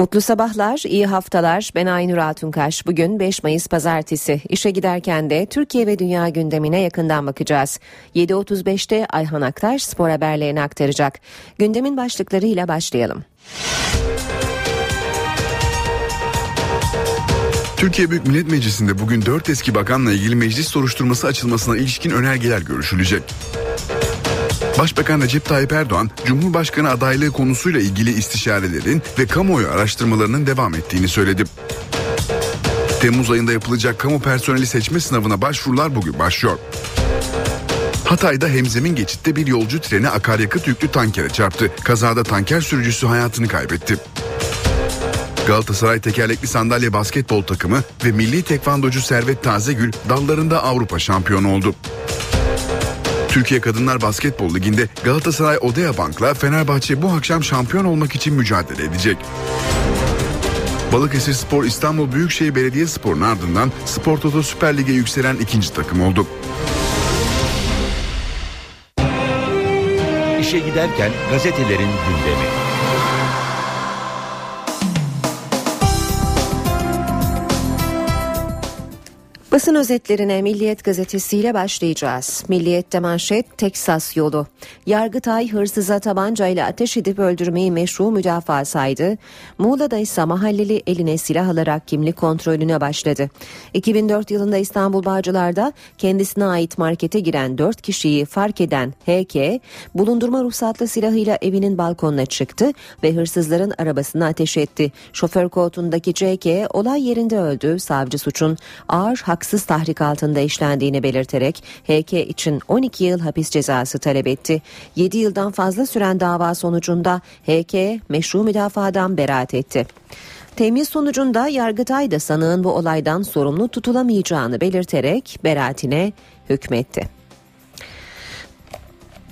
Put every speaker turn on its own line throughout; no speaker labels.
Mutlu sabahlar, iyi haftalar. Ben Aynur Altunkaş. Bugün 5 Mayıs Pazartesi. İşe giderken de Türkiye ve dünya gündemine yakından bakacağız. 7.35'te Ayhan Aktaş spor haberlerini aktaracak. Gündemin başlıklarıyla başlayalım.
Türkiye Büyük Millet Meclisi'nde bugün 4 eski bakanla ilgili meclis soruşturması açılmasına ilişkin önergeler görüşülecek. Başbakan Recep Tayyip Erdoğan, Cumhurbaşkanı adaylığı konusuyla ilgili istişarelerin ve kamuoyu araştırmalarının devam ettiğini söyledi. Temmuz ayında yapılacak kamu personeli seçme sınavına başvurular bugün başlıyor. Hatay'da hemzemin geçitte bir yolcu treni akaryakıt yüklü tankere çarptı. Kazada tanker sürücüsü hayatını kaybetti. Galatasaray tekerlekli sandalye basketbol takımı ve milli tekvandocu Servet Tazegül dallarında Avrupa şampiyonu oldu. Türkiye Kadınlar Basketbol Ligi'nde Galatasaray Odea Bank'la Fenerbahçe bu akşam şampiyon olmak için mücadele edecek. Balıkesir Spor İstanbul Büyükşehir Belediyespor'un ardından Spor Toto Süper Lig'e yükselen ikinci takım oldu.
İşe giderken gazetelerin gündemi.
Basın özetlerine Milliyet gazetesiyle başlayacağız. Milliyet'te manşet Teksas yolu. Yargıtay hırsıza tabancayla ateş edip öldürmeyi meşru müdafaa saydı. Muğla'da ise mahalleli eline silah alarak kimlik kontrolüne başladı. 2004 yılında İstanbul Bağcılar'da kendisine ait markete giren 4 kişiyi fark eden HK, bulundurma ruhsatlı silahıyla evinin balkonuna çıktı ve hırsızların arabasına ateş etti. Şoför koltuğundaki CK olay yerinde öldü. Savcı suçun ağır hak haksız tahrik altında işlendiğini belirterek HK için 12 yıl hapis cezası talep etti. 7 yıldan fazla süren dava sonucunda HK meşru müdafadan beraat etti. Temiz sonucunda Yargıtay da sanığın bu olaydan sorumlu tutulamayacağını belirterek beraatine hükmetti.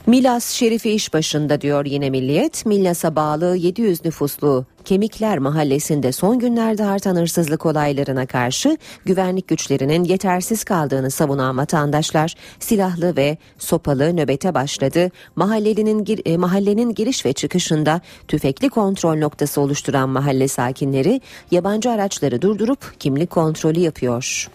Milas Şerifi iş başında diyor yine Milliyet. Milas'a bağlı 700 nüfuslu Kemikler Mahallesi'nde son günlerde artan hırsızlık olaylarına karşı güvenlik güçlerinin yetersiz kaldığını savunan vatandaşlar silahlı ve sopalı nöbete başladı. Mahallenin, e, mahallenin giriş ve çıkışında tüfekli kontrol noktası oluşturan mahalle sakinleri yabancı araçları durdurup kimlik kontrolü yapıyor.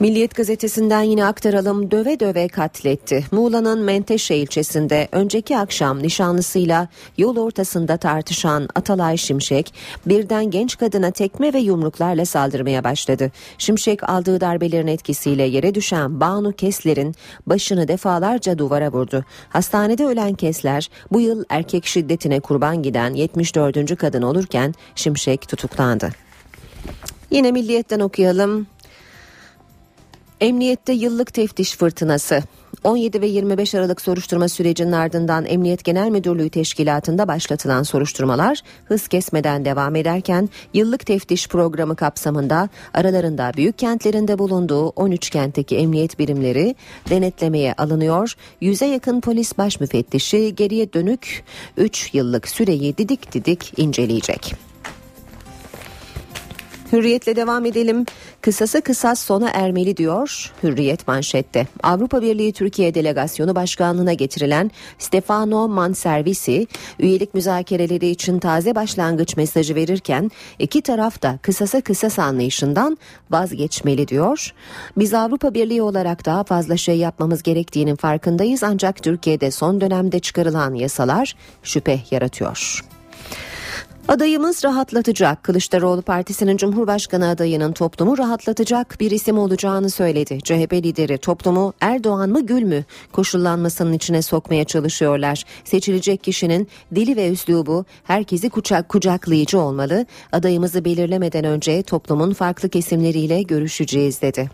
Milliyet gazetesinden yine aktaralım döve döve katletti. Muğla'nın Menteşe ilçesinde önceki akşam nişanlısıyla yol ortasında tartışan Atalay Şimşek birden genç kadına tekme ve yumruklarla saldırmaya başladı. Şimşek aldığı darbelerin etkisiyle yere düşen Banu Kesler'in başını defalarca duvara vurdu. Hastanede ölen Kesler bu yıl erkek şiddetine kurban giden 74. kadın olurken Şimşek tutuklandı. Yine Milliyet'ten okuyalım. Emniyette yıllık teftiş fırtınası. 17 ve 25 Aralık soruşturma sürecinin ardından Emniyet Genel Müdürlüğü Teşkilatı'nda başlatılan soruşturmalar hız kesmeden devam ederken yıllık teftiş programı kapsamında aralarında büyük kentlerinde bulunduğu 13 kentteki emniyet birimleri denetlemeye alınıyor. Yüze yakın polis baş müfettişi geriye dönük 3 yıllık süreyi didik didik inceleyecek. Hürriyetle devam edelim. Kısası kısas sona ermeli diyor Hürriyet manşette. Avrupa Birliği Türkiye Delegasyonu Başkanlığına getirilen Stefano Manservisi üyelik müzakereleri için taze başlangıç mesajı verirken iki taraf da kısasa kısas anlayışından vazgeçmeli diyor. Biz Avrupa Birliği olarak daha fazla şey yapmamız gerektiğinin farkındayız ancak Türkiye'de son dönemde çıkarılan yasalar şüphe yaratıyor. Adayımız rahatlatacak. Kılıçdaroğlu Partisi'nin Cumhurbaşkanı adayının toplumu rahatlatacak bir isim olacağını söyledi. CHP lideri toplumu Erdoğan mı Gül mü koşullanmasının içine sokmaya çalışıyorlar. Seçilecek kişinin dili ve üslubu herkesi kucak kucaklayıcı olmalı. Adayımızı belirlemeden önce toplumun farklı kesimleriyle görüşeceğiz dedi.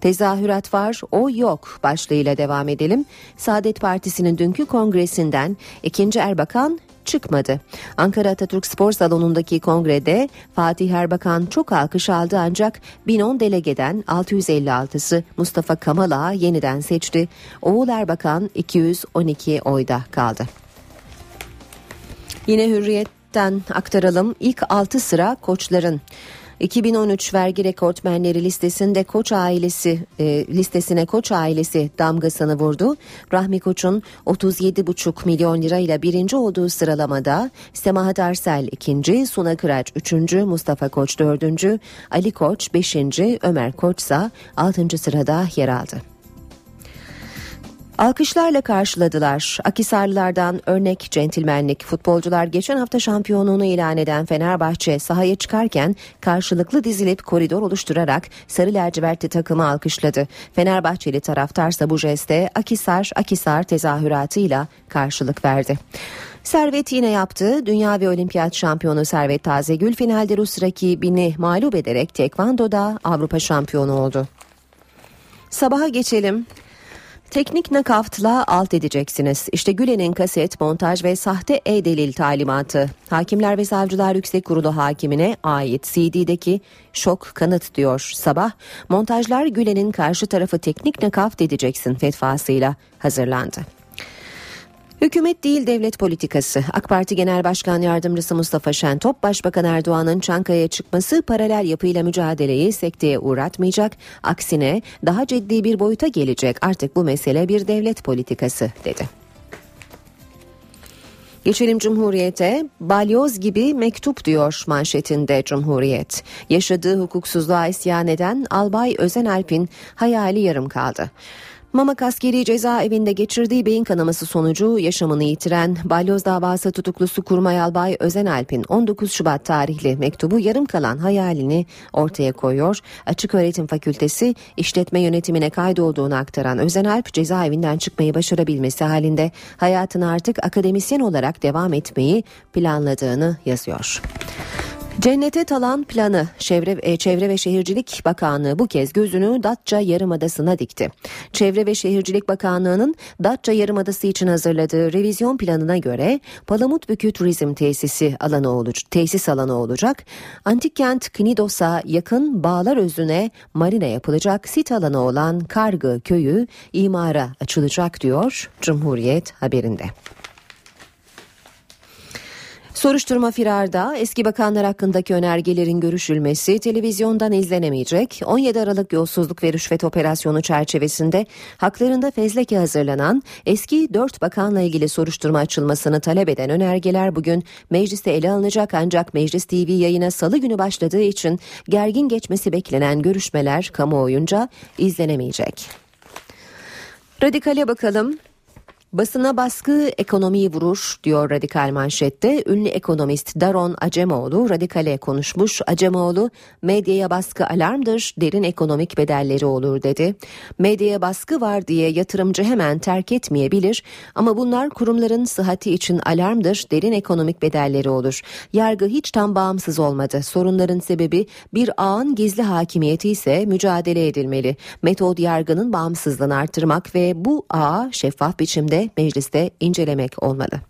Tezahürat var, o yok başlığıyla devam edelim. Saadet Partisi'nin dünkü kongresinden ikinci Erbakan çıkmadı. Ankara Atatürk Spor Salonu'ndaki kongrede Fatih Erbakan çok alkış aldı ancak 1010 delegeden 656'sı Mustafa Kamal'a yeniden seçti. Oğul Erbakan 212 oyda kaldı. Yine Hürriyet'ten aktaralım. İlk 6 sıra koçların. 2013 vergi rekortmenleri listesinde Koç ailesi e, listesine Koç ailesi damgasını vurdu. Rahmi Koç'un 37,5 milyon lirayla birinci olduğu sıralamada Semahat Arsel ikinci, Suna Kıraç üçüncü, Mustafa Koç dördüncü, Ali Koç beşinci, Ömer Koç ise altıncı sırada yer aldı. Alkışlarla karşıladılar. Akisarlılardan örnek centilmenlik futbolcular geçen hafta şampiyonluğunu ilan eden Fenerbahçe sahaya çıkarken karşılıklı dizilip koridor oluşturarak sarı lacivertli takımı alkışladı. Fenerbahçeli taraftarsa bu jeste Akisar Akisar tezahüratıyla karşılık verdi. Servet yine yaptı. Dünya ve olimpiyat şampiyonu Servet Tazegül finalde Rus rakibini mağlup ederek tekvandoda Avrupa şampiyonu oldu. Sabaha geçelim. Teknik nakaftla alt edeceksiniz. İşte Gülen'in kaset, montaj ve sahte e-delil talimatı. Hakimler ve Savcılar Yüksek Kurulu hakimine ait CD'deki şok kanıt diyor sabah. Montajlar Gülen'in karşı tarafı teknik nakaft edeceksin fetvasıyla hazırlandı. Hükümet değil devlet politikası. AK Parti Genel Başkan Yardımcısı Mustafa Şentop, Başbakan Erdoğan'ın Çankaya'ya çıkması paralel yapıyla mücadeleyi sekteye uğratmayacak. Aksine daha ciddi bir boyuta gelecek. Artık bu mesele bir devlet politikası dedi. Geçelim Cumhuriyet'e. Balyoz gibi mektup diyor manşetinde Cumhuriyet. Yaşadığı hukuksuzluğa isyan eden Albay Özenalp'in hayali yarım kaldı. Mamak askeri cezaevinde geçirdiği beyin kanaması sonucu yaşamını yitiren balyoz davası tutuklusu Kurmay Albay Özen Alp'in 19 Şubat tarihli mektubu yarım kalan hayalini ortaya koyuyor. Açık Öğretim Fakültesi işletme yönetimine kaydolduğunu aktaran Özen Alp cezaevinden çıkmayı başarabilmesi halinde hayatını artık akademisyen olarak devam etmeyi planladığını yazıyor. Cennete talan planı Çevre, e, Çevre ve Şehircilik Bakanlığı bu kez gözünü Datça Yarımadası'na dikti. Çevre ve Şehircilik Bakanlığı'nın Datça Yarımadası için hazırladığı revizyon planına göre Palamutbükü Turizm Tesisi alanı olacak, tesis alanı olacak. Antik kent Knidos'a yakın Bağlar Özü'ne marina yapılacak sit alanı olan Kargı Köyü imara açılacak diyor Cumhuriyet haberinde. Soruşturma firarda eski bakanlar hakkındaki önergelerin görüşülmesi televizyondan izlenemeyecek. 17 Aralık yolsuzluk ve rüşvet operasyonu çerçevesinde haklarında fezleke hazırlanan eski 4 bakanla ilgili soruşturma açılmasını talep eden önergeler bugün mecliste ele alınacak ancak Meclis TV yayına salı günü başladığı için gergin geçmesi beklenen görüşmeler kamuoyunca izlenemeyecek. Radikale bakalım. Basına baskı ekonomiyi vurur diyor radikal manşette. Ünlü ekonomist Daron Acemoğlu radikale konuşmuş. Acemoğlu medyaya baskı alarmdır derin ekonomik bedelleri olur dedi. Medyaya baskı var diye yatırımcı hemen terk etmeyebilir ama bunlar kurumların sıhhati için alarmdır derin ekonomik bedelleri olur. Yargı hiç tam bağımsız olmadı. Sorunların sebebi bir ağın gizli hakimiyeti ise mücadele edilmeli. Metod yargının bağımsızlığını artırmak ve bu ağı şeffaf biçimde mecliste incelemek olmalı.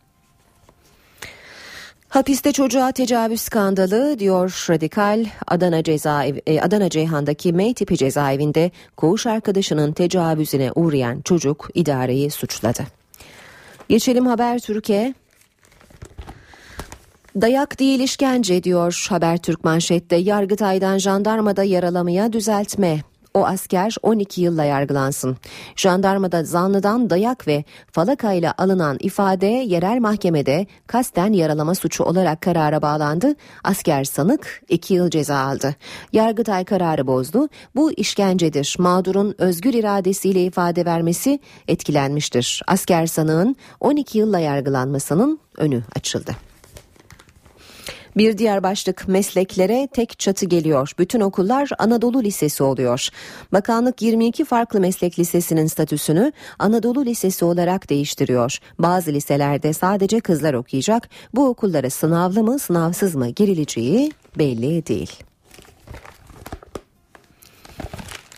Hapiste çocuğa tecavüz skandalı diyor Radikal Adana cezaevi e, Adana Ceyhan'daki M tipi cezaevinde koğuş arkadaşının tecavüzüne uğrayan çocuk idareyi suçladı. Geçelim Haber Türkiye. Dayak değil işkence diyor Habertürk manşette. Yargıtay'dan jandarmada yaralamaya düzeltme o asker 12 yılla yargılansın. Jandarmada zanlıdan dayak ve falakayla alınan ifade yerel mahkemede kasten yaralama suçu olarak karara bağlandı. Asker sanık 2 yıl ceza aldı. Yargıtay kararı bozdu. Bu işkencedir. Mağdurun özgür iradesiyle ifade vermesi etkilenmiştir. Asker sanığın 12 yılla yargılanmasının önü açıldı. Bir diğer başlık mesleklere tek çatı geliyor. Bütün okullar Anadolu Lisesi oluyor. Bakanlık 22 farklı meslek lisesinin statüsünü Anadolu Lisesi olarak değiştiriyor. Bazı liselerde sadece kızlar okuyacak. Bu okullara sınavlı mı sınavsız mı girileceği belli değil.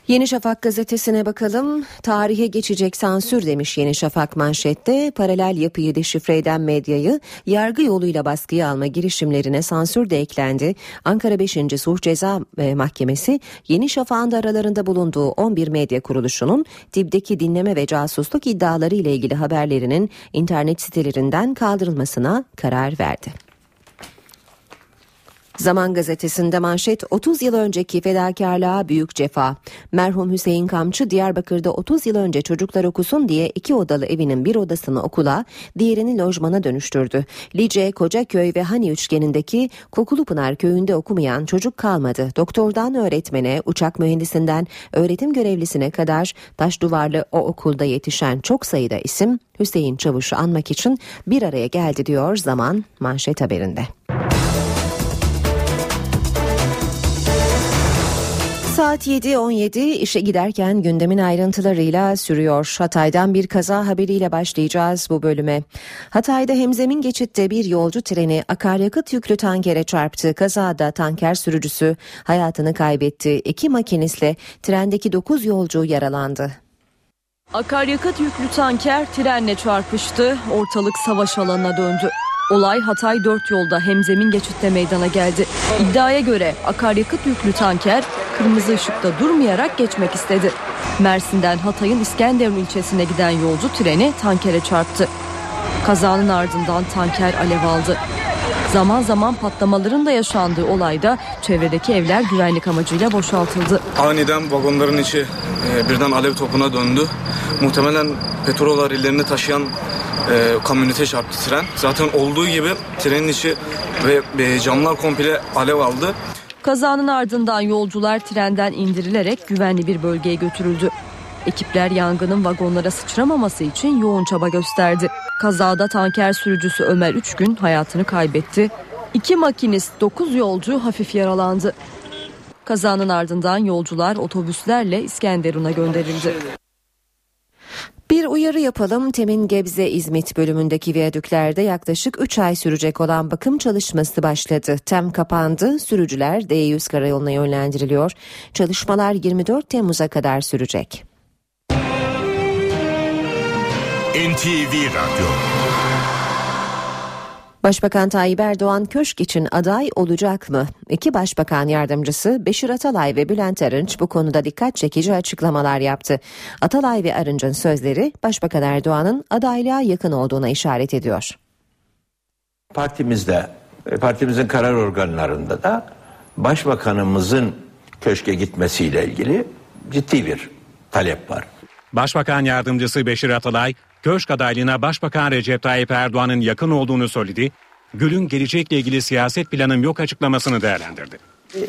Yeni Şafak gazetesine bakalım. Tarihe geçecek sansür demiş Yeni Şafak manşette. Paralel yapıyı deşifre eden medyayı yargı yoluyla baskıya alma girişimlerine sansür de eklendi. Ankara 5. Suç Ceza e, Mahkemesi Yeni Şafak'ın da aralarında bulunduğu 11 medya kuruluşunun dipdeki dinleme ve casusluk iddiaları ile ilgili haberlerinin internet sitelerinden kaldırılmasına karar verdi. Zaman gazetesinde manşet 30 yıl önceki fedakarlığa büyük cefa. Merhum Hüseyin Kamçı Diyarbakır'da 30 yıl önce çocuklar okusun diye iki odalı evinin bir odasını okula, diğerini lojmana dönüştürdü. Lice, Kocaköy ve Hani üçgenindeki Kokulupınar köyünde okumayan çocuk kalmadı. Doktordan öğretmene, uçak mühendisinden öğretim görevlisine kadar taş duvarlı o okulda yetişen çok sayıda isim Hüseyin Çavuş'u anmak için bir araya geldi diyor Zaman manşet haberinde. Saat 7.17 işe giderken gündemin ayrıntılarıyla sürüyor. Hatay'dan bir kaza haberiyle başlayacağız bu bölüme. Hatay'da hemzemin geçitte bir yolcu treni akaryakıt yüklü tankere çarptı. Kazada tanker sürücüsü hayatını kaybetti. İki makinistle trendeki 9 yolcu yaralandı.
Akaryakıt yüklü tanker trenle çarpıştı. Ortalık savaş alanına döndü. Olay Hatay dört yolda hemzemin geçitte meydana geldi. İddiaya göre akaryakıt yüklü tanker kırmızı ışıkta durmayarak geçmek istedi. Mersin'den Hatay'ın İskenderun ilçesine giden yolcu treni tankere çarptı. Kazanın ardından tanker alev aldı. Zaman zaman patlamaların da yaşandığı olayda çevredeki evler güvenlik amacıyla boşaltıldı.
Aniden vagonların içi e, birden alev topuna döndü. Muhtemelen petrol varillerini taşıyan e, kamyonete çarptı tren. Zaten olduğu gibi trenin içi ve e, camlar komple alev aldı.
Kazanın ardından yolcular trenden indirilerek güvenli bir bölgeye götürüldü. Ekipler yangının vagonlara sıçramaması için yoğun çaba gösterdi. Kazada tanker sürücüsü Ömer Üçgün hayatını kaybetti. İki makinist 9 yolcu hafif yaralandı. Kazanın ardından yolcular otobüslerle İskenderun'a gönderildi.
Bir uyarı yapalım. Temin Gebze İzmit bölümündeki viyadüklerde yaklaşık 3 ay sürecek olan bakım çalışması başladı. Tem kapandı. Sürücüler D100 karayoluna yönlendiriliyor. Çalışmalar 24 Temmuz'a kadar sürecek.
NTV Radyo
Başbakan Tayyip Erdoğan köşk için aday olacak mı? İki başbakan yardımcısı Beşir Atalay ve Bülent Arınç bu konuda dikkat çekici açıklamalar yaptı. Atalay ve Arınç'ın sözleri Başbakan Erdoğan'ın adaylığa yakın olduğuna işaret ediyor.
Partimizde, partimizin karar organlarında da başbakanımızın köşke gitmesiyle ilgili ciddi bir talep var.
Başbakan yardımcısı Beşir Atalay, köşk adaylığına Başbakan Recep Tayyip Erdoğan'ın yakın olduğunu söyledi. Gül'ün gelecekle ilgili siyaset planım yok açıklamasını değerlendirdi.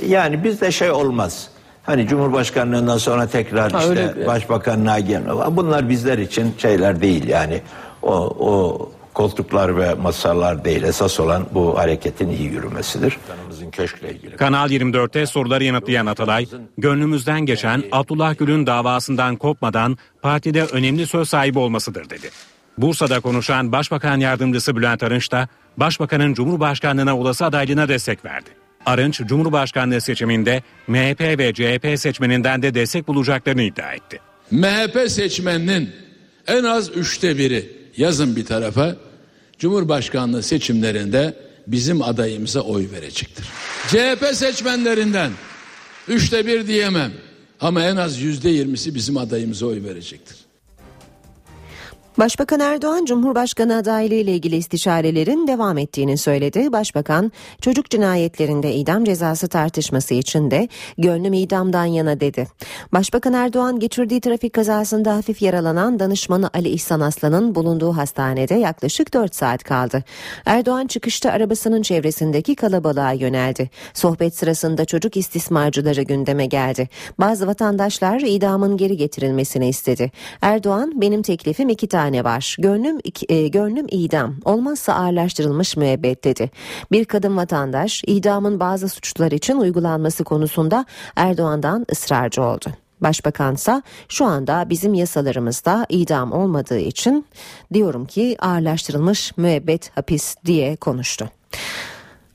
Yani bizde şey olmaz. Hani Cumhurbaşkanlığından sonra tekrar ha, işte öyle. başbakanlığa gelme. Bunlar bizler için şeyler değil yani. O, o koltuklar ve masalar değil. Esas olan bu hareketin iyi yürümesidir.
Köşkle ilgili. Kanal 24'te soruları yanıtlayan Atalay, gönlümüzden geçen Abdullah Gül'ün davasından kopmadan partide önemli söz sahibi olmasıdır dedi. Bursa'da konuşan Başbakan Yardımcısı Bülent Arınç da Başbakanın Cumhurbaşkanlığına olası adaylığına destek verdi. Arınç, Cumhurbaşkanlığı seçiminde MHP ve CHP seçmeninden de destek bulacaklarını iddia etti.
MHP seçmeninin en az üçte biri yazın bir tarafa Cumhurbaşkanlığı seçimlerinde bizim adayımıza oy verecektir. CHP seçmenlerinden üçte bir diyemem ama en az yüzde yirmisi bizim adayımıza oy verecektir.
Başbakan Erdoğan Cumhurbaşkanı adaylığı ile ilgili istişarelerin devam ettiğini söyledi. Başbakan çocuk cinayetlerinde idam cezası tartışması için de gönlüm idamdan yana dedi. Başbakan Erdoğan geçirdiği trafik kazasında hafif yaralanan danışmanı Ali İhsan Aslan'ın bulunduğu hastanede yaklaşık 4 saat kaldı. Erdoğan çıkışta arabasının çevresindeki kalabalığa yöneldi. Sohbet sırasında çocuk istismarcıları gündeme geldi. Bazı vatandaşlar idamın geri getirilmesini istedi. Erdoğan benim teklifim iki tane tane var. Gönlüm, e, gönlüm idam. Olmazsa ağırlaştırılmış müebbet dedi. Bir kadın vatandaş idamın bazı suçlar için uygulanması konusunda Erdoğan'dan ısrarcı oldu. Başbakansa şu anda bizim yasalarımızda idam olmadığı için diyorum ki ağırlaştırılmış müebbet hapis diye konuştu.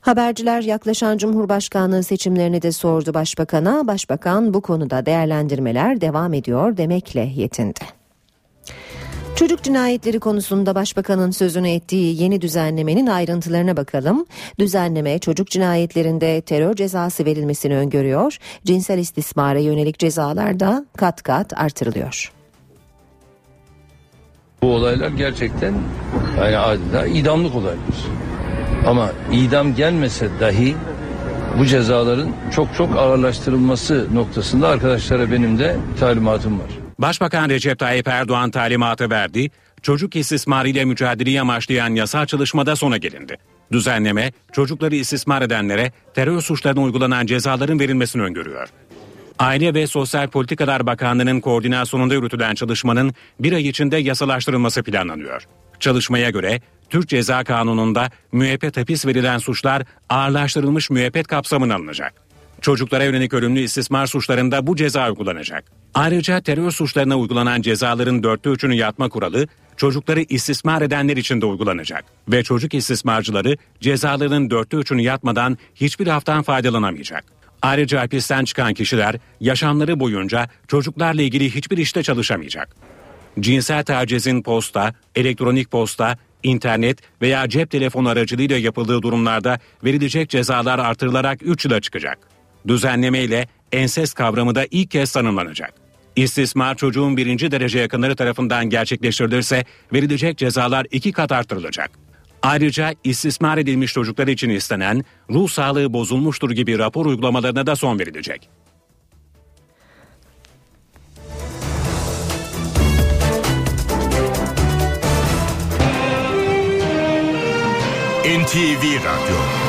Haberciler yaklaşan Cumhurbaşkanlığı seçimlerini de sordu Başbakan'a. Başbakan bu konuda değerlendirmeler devam ediyor demekle yetindi. Çocuk cinayetleri konusunda başbakanın sözünü ettiği yeni düzenlemenin ayrıntılarına bakalım. Düzenleme çocuk cinayetlerinde terör cezası verilmesini öngörüyor. Cinsel istismara yönelik cezalar da kat kat artırılıyor.
Bu olaylar gerçekten yani adeta idamlık olaylar. Ama idam gelmese dahi bu cezaların çok çok ağırlaştırılması noktasında arkadaşlara benim de talimatım var.
Başbakan Recep Tayyip Erdoğan talimatı verdi. Çocuk istismarıyla mücadeleyi amaçlayan yasa çalışmada sona gelindi. Düzenleme çocukları istismar edenlere terör suçlarına uygulanan cezaların verilmesini öngörüyor. Aile ve Sosyal Politikalar Bakanlığı'nın koordinasyonunda yürütülen çalışmanın bir ay içinde yasalaştırılması planlanıyor. Çalışmaya göre Türk Ceza Kanunu'nda müebbet hapis verilen suçlar ağırlaştırılmış müebbet kapsamına alınacak. Çocuklara yönelik ölümlü istismar suçlarında bu ceza uygulanacak. Ayrıca terör suçlarına uygulanan cezaların dörtte üçünü yatma kuralı çocukları istismar edenler için de uygulanacak. Ve çocuk istismarcıları cezalarının dörtte üçünü yatmadan hiçbir haftan faydalanamayacak. Ayrıca hapisten çıkan kişiler yaşamları boyunca çocuklarla ilgili hiçbir işte çalışamayacak. Cinsel tacizin posta, elektronik posta, internet veya cep telefonu aracılığıyla yapıldığı durumlarda verilecek cezalar artırılarak 3 yıla çıkacak. Düzenleme ile ensest kavramı da ilk kez tanımlanacak. İstismar çocuğun birinci derece yakınları tarafından gerçekleştirilirse verilecek cezalar iki kat artırılacak. Ayrıca istismar edilmiş çocuklar için istenen ruh sağlığı bozulmuştur gibi rapor uygulamalarına da son verilecek.
NTV Radyo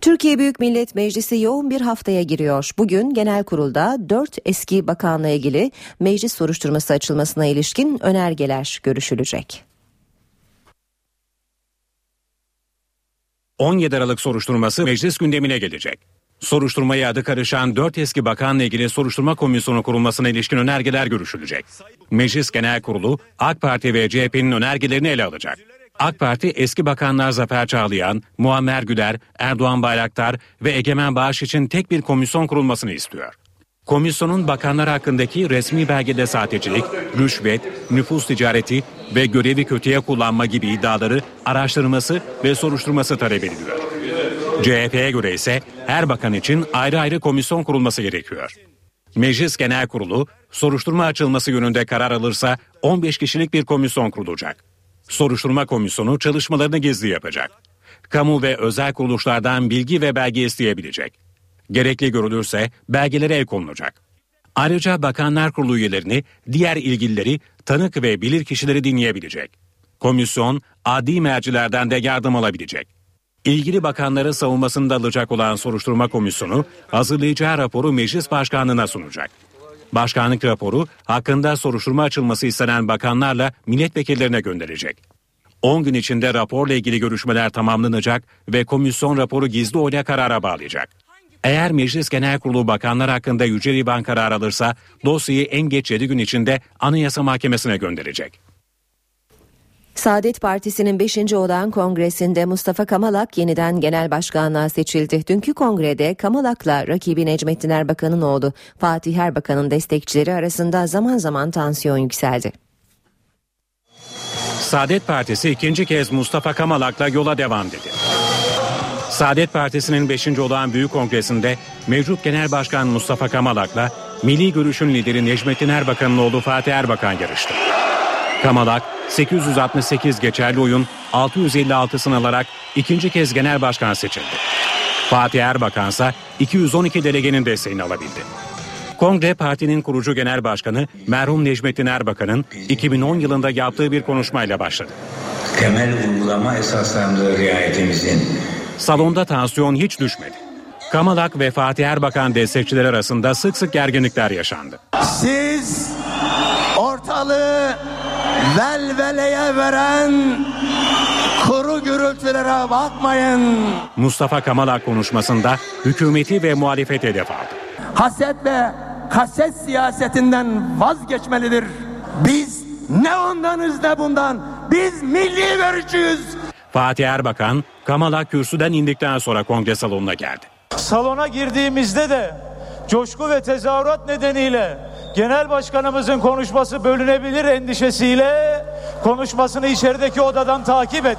Türkiye Büyük Millet Meclisi yoğun bir haftaya giriyor. Bugün genel kurulda 4 eski bakanla ilgili meclis soruşturması açılmasına ilişkin önergeler görüşülecek.
17 Aralık soruşturması meclis gündemine gelecek. Soruşturmaya adı karışan 4 eski bakanla ilgili soruşturma komisyonu kurulmasına ilişkin önergeler görüşülecek. Meclis Genel Kurulu AK Parti ve CHP'nin önergelerini ele alacak. AK Parti eski bakanlar Zafer Çağlayan, Muammer Güler, Erdoğan Bayraktar ve Egemen Bağış için tek bir komisyon kurulmasını istiyor. Komisyonun bakanlar hakkındaki resmi belgede sahtecilik, rüşvet, nüfus ticareti ve görevi kötüye kullanma gibi iddiaları araştırması ve soruşturması talep ediliyor. CHP'ye göre ise her bakan için ayrı ayrı komisyon kurulması gerekiyor. Meclis Genel Kurulu soruşturma açılması yönünde karar alırsa 15 kişilik bir komisyon kurulacak. Soruşturma komisyonu çalışmalarını gizli yapacak. Kamu ve özel kuruluşlardan bilgi ve belge isteyebilecek. Gerekli görülürse belgelere el konulacak. Ayrıca Bakanlar Kurulu üyelerini, diğer ilgilileri, tanık ve bilir kişileri dinleyebilecek. Komisyon, adi mercilerden de yardım alabilecek. İlgili bakanların savunmasında alacak olan soruşturma komisyonu hazırlayacağı raporu meclis başkanlığına sunacak. Başkanlık raporu hakkında soruşturma açılması istenen bakanlarla milletvekillerine gönderecek. 10 gün içinde raporla ilgili görüşmeler tamamlanacak ve komisyon raporu gizli oyla karara bağlayacak. Eğer Meclis Genel Kurulu bakanlar hakkında Yüce Divan karar alırsa dosyayı en geç 7 gün içinde Anayasa Mahkemesi'ne gönderecek.
Saadet Partisi'nin 5. Odan Kongresi'nde Mustafa Kamalak yeniden genel başkanlığa seçildi. Dünkü kongrede Kamalak'la rakibi Necmettin Erbakan'ın oğlu Fatih Erbakan'ın destekçileri arasında zaman zaman tansiyon yükseldi.
Saadet Partisi ikinci kez Mustafa Kamalak'la yola devam dedi. Saadet Partisi'nin 5. olağan büyük kongresinde mevcut genel başkan Mustafa Kamalak'la Milli Görüş'ün lideri Necmettin Erbakan'ın oğlu Fatih Erbakan yarıştı. Kamalak 868 geçerli oyun 656'sını alarak ikinci kez genel başkan seçildi. Fatih Erbakan ise 212 delegenin desteğini alabildi. Kongre partinin kurucu genel başkanı merhum Necmettin Erbakan'ın 2010 yılında yaptığı bir konuşmayla başladı.
Temel uygulama esaslarında riayetimizin.
Salonda tansiyon hiç düşmedi. Kamalak ve Fatih Erbakan destekçileri arasında sık sık gerginlikler yaşandı.
Siz ortalığı velveleye veren kuru gürültülere bakmayın.
Mustafa Kamalak konuşmasında hükümeti ve muhalefet hedef aldı.
Haset ve kaset siyasetinden vazgeçmelidir. Biz ne ondanız ne bundan. Biz milli görüşçüyüz.
Fatih Erbakan, Kamala kürsüden indikten sonra kongre salonuna geldi.
Salona girdiğimizde de coşku ve tezahürat nedeniyle genel başkanımızın konuşması bölünebilir endişesiyle konuşmasını içerideki odadan takip et.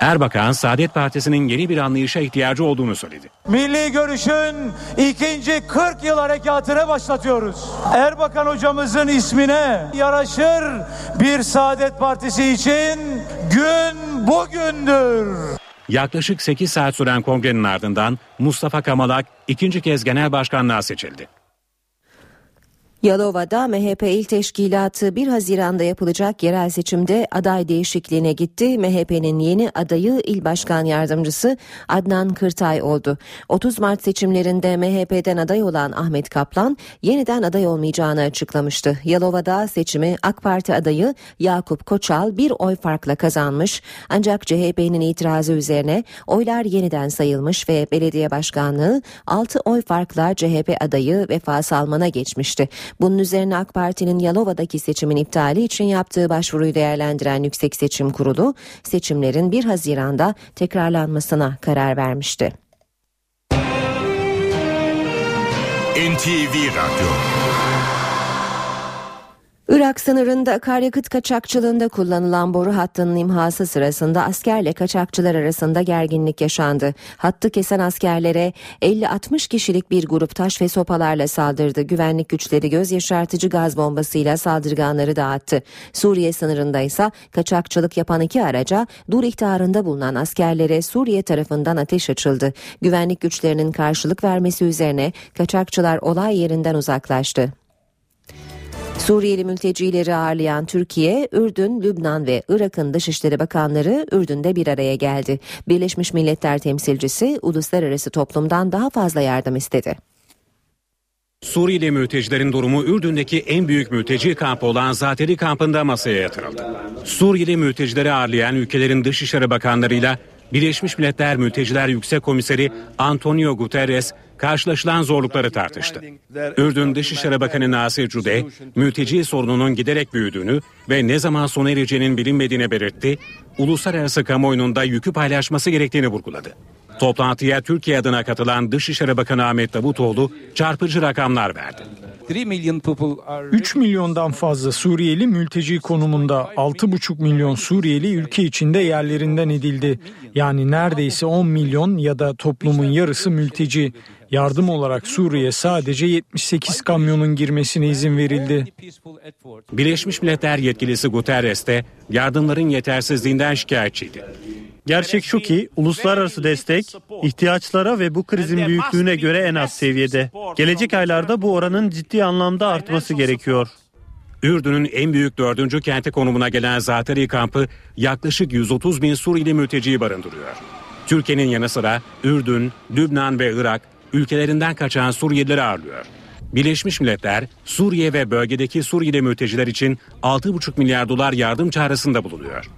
Erbakan, Saadet Partisi'nin yeni bir anlayışa ihtiyacı olduğunu söyledi.
Milli görüşün ikinci 40 yıl harekatını başlatıyoruz. Erbakan hocamızın ismine yaraşır bir Saadet Partisi için gün bugündür.
Yaklaşık 8 saat süren kongrenin ardından Mustafa Kamalak ikinci kez genel başkanlığa seçildi.
Yalova'da MHP il teşkilatı 1 Haziran'da yapılacak yerel seçimde aday değişikliğine gitti. MHP'nin yeni adayı il başkan yardımcısı Adnan Kırtay oldu. 30 Mart seçimlerinde MHP'den aday olan Ahmet Kaplan yeniden aday olmayacağını açıklamıştı. Yalova'da seçimi AK Parti adayı Yakup Koçal bir oy farkla kazanmış. Ancak CHP'nin itirazı üzerine oylar yeniden sayılmış ve belediye başkanlığı 6 oy farkla CHP adayı Vefa Salman'a geçmişti. Bunun üzerine AK Parti'nin Yalova'daki seçimin iptali için yaptığı başvuruyu değerlendiren Yüksek Seçim Kurulu seçimlerin 1 Haziran'da tekrarlanmasına karar vermişti.
NTV Radyo
Irak sınırında akaryakıt kaçakçılığında kullanılan boru hattının imhası sırasında askerle kaçakçılar arasında gerginlik yaşandı. Hattı kesen askerlere 50-60 kişilik bir grup taş ve sopalarla saldırdı. Güvenlik güçleri göz yaşartıcı gaz bombasıyla saldırganları dağıttı. Suriye sınırında ise kaçakçılık yapan iki araca dur ihtarında bulunan askerlere Suriye tarafından ateş açıldı. Güvenlik güçlerinin karşılık vermesi üzerine kaçakçılar olay yerinden uzaklaştı. Suriyeli mültecileri ağırlayan Türkiye, Ürdün, Lübnan ve Irak'ın Dışişleri Bakanları Ürdün'de bir araya geldi. Birleşmiş Milletler temsilcisi uluslararası toplumdan daha fazla yardım istedi.
Suriyeli mültecilerin durumu Ürdün'deki en büyük mülteci kampı olan Zateri kampında masaya yatırıldı. Suriyeli mültecileri ağırlayan ülkelerin Dışişleri Bakanlarıyla Birleşmiş Milletler Mülteciler Yüksek Komiseri Antonio Guterres karşılaşılan zorlukları tartıştı. Ürdün Dışişleri Bakanı Nasir Cude, mülteci sorununun giderek büyüdüğünü ve ne zaman sona ereceğinin bilinmediğini belirtti, uluslararası kamuoyunun da yükü paylaşması gerektiğini vurguladı. Toplantıya Türkiye adına katılan Dışişleri Bakanı Ahmet Davutoğlu çarpıcı rakamlar verdi.
3 milyondan fazla Suriyeli mülteci konumunda 6,5 milyon Suriyeli ülke içinde yerlerinden edildi. Yani neredeyse 10 milyon ya da toplumun yarısı mülteci. Yardım olarak Suriye sadece 78 kamyonun girmesine izin verildi.
Birleşmiş Milletler yetkilisi Guterres de yardımların yetersizliğinden şikayetçiydi.
Gerçek şu ki uluslararası destek ihtiyaçlara ve bu krizin büyüklüğüne göre en az seviyede. Gelecek aylarda bu oranın ciddi anlamda artması gerekiyor.
Ürdün'ün en büyük dördüncü kenti konumuna gelen Zatari kampı yaklaşık 130 bin Suriyeli mülteciyi barındırıyor. Türkiye'nin yanı sıra Ürdün, Lübnan ve Irak ülkelerinden kaçan Suriyelileri ağırlıyor. Birleşmiş Milletler Suriye ve bölgedeki Suriyeli mülteciler için 6,5 milyar dolar yardım çağrısında bulunuyor.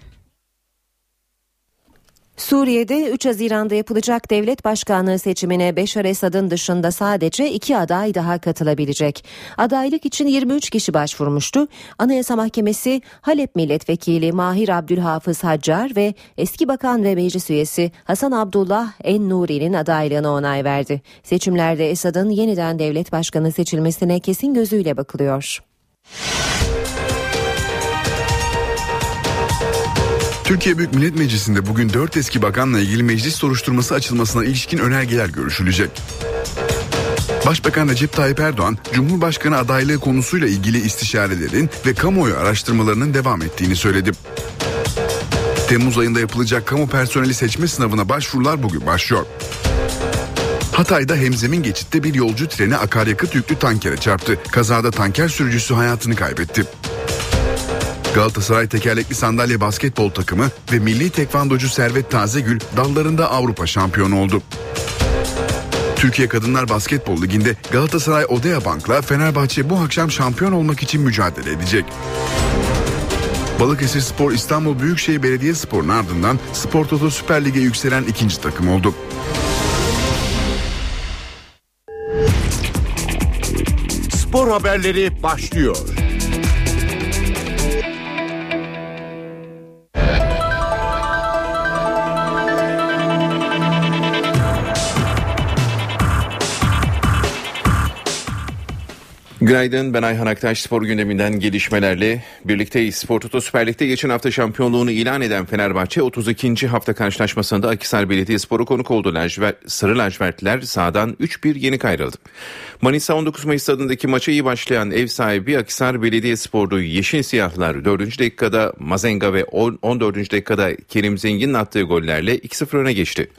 Suriye'de 3 Haziran'da yapılacak devlet başkanlığı seçimine Beşar Esad'ın dışında sadece iki aday daha katılabilecek. Adaylık için 23 kişi başvurmuştu. Anayasa Mahkemesi Halep Milletvekili Mahir Abdülhafız Haccar ve eski bakan ve meclis üyesi Hasan Abdullah En Nuri'nin adaylığına onay verdi. Seçimlerde Esad'ın yeniden devlet başkanı seçilmesine kesin gözüyle bakılıyor.
Türkiye Büyük Millet Meclisi'nde bugün 4 eski bakanla ilgili meclis soruşturması açılmasına ilişkin önergeler görüşülecek. Başbakan Recep Tayyip Erdoğan, Cumhurbaşkanı adaylığı konusuyla ilgili istişarelerin ve kamuoyu araştırmalarının devam ettiğini söyledi. Temmuz ayında yapılacak kamu personeli seçme sınavına başvurular bugün başlıyor. Hatay'da hemzemin geçitte bir yolcu treni akaryakıt yüklü tankere çarptı. Kazada tanker sürücüsü hayatını kaybetti. Galatasaray tekerlekli sandalye basketbol takımı ve milli tekvandocu Servet Tazegül dallarında Avrupa şampiyonu oldu. Türkiye Kadınlar Basketbol Ligi'nde Galatasaray Odea Bank'la Fenerbahçe bu akşam şampiyon olmak için mücadele edecek. Balıkesir Spor İstanbul Büyükşehir Belediyespor'un ardından Spor Toto Süper Lig'e yükselen ikinci takım oldu.
Spor haberleri başlıyor.
Günaydın ben Ayhan Aktaş spor gündeminden gelişmelerle birlikteyiz. Spor Toto Süper Lig'de geçen hafta şampiyonluğunu ilan eden Fenerbahçe 32. hafta karşılaşmasında Akisar Belediyespor'u konuk oldu. Lajver, Sarı lacivertliler sahadan 3-1 yenik ayrıldı. Manisa 19 Mayıs stadındaki maça iyi başlayan ev sahibi Akisar Belediyespor'du. Yeşil Siyahlar 4. dakikada Mazenga ve 14. dakikada Kerim Zengin'in attığı gollerle 2-0 öne geçti.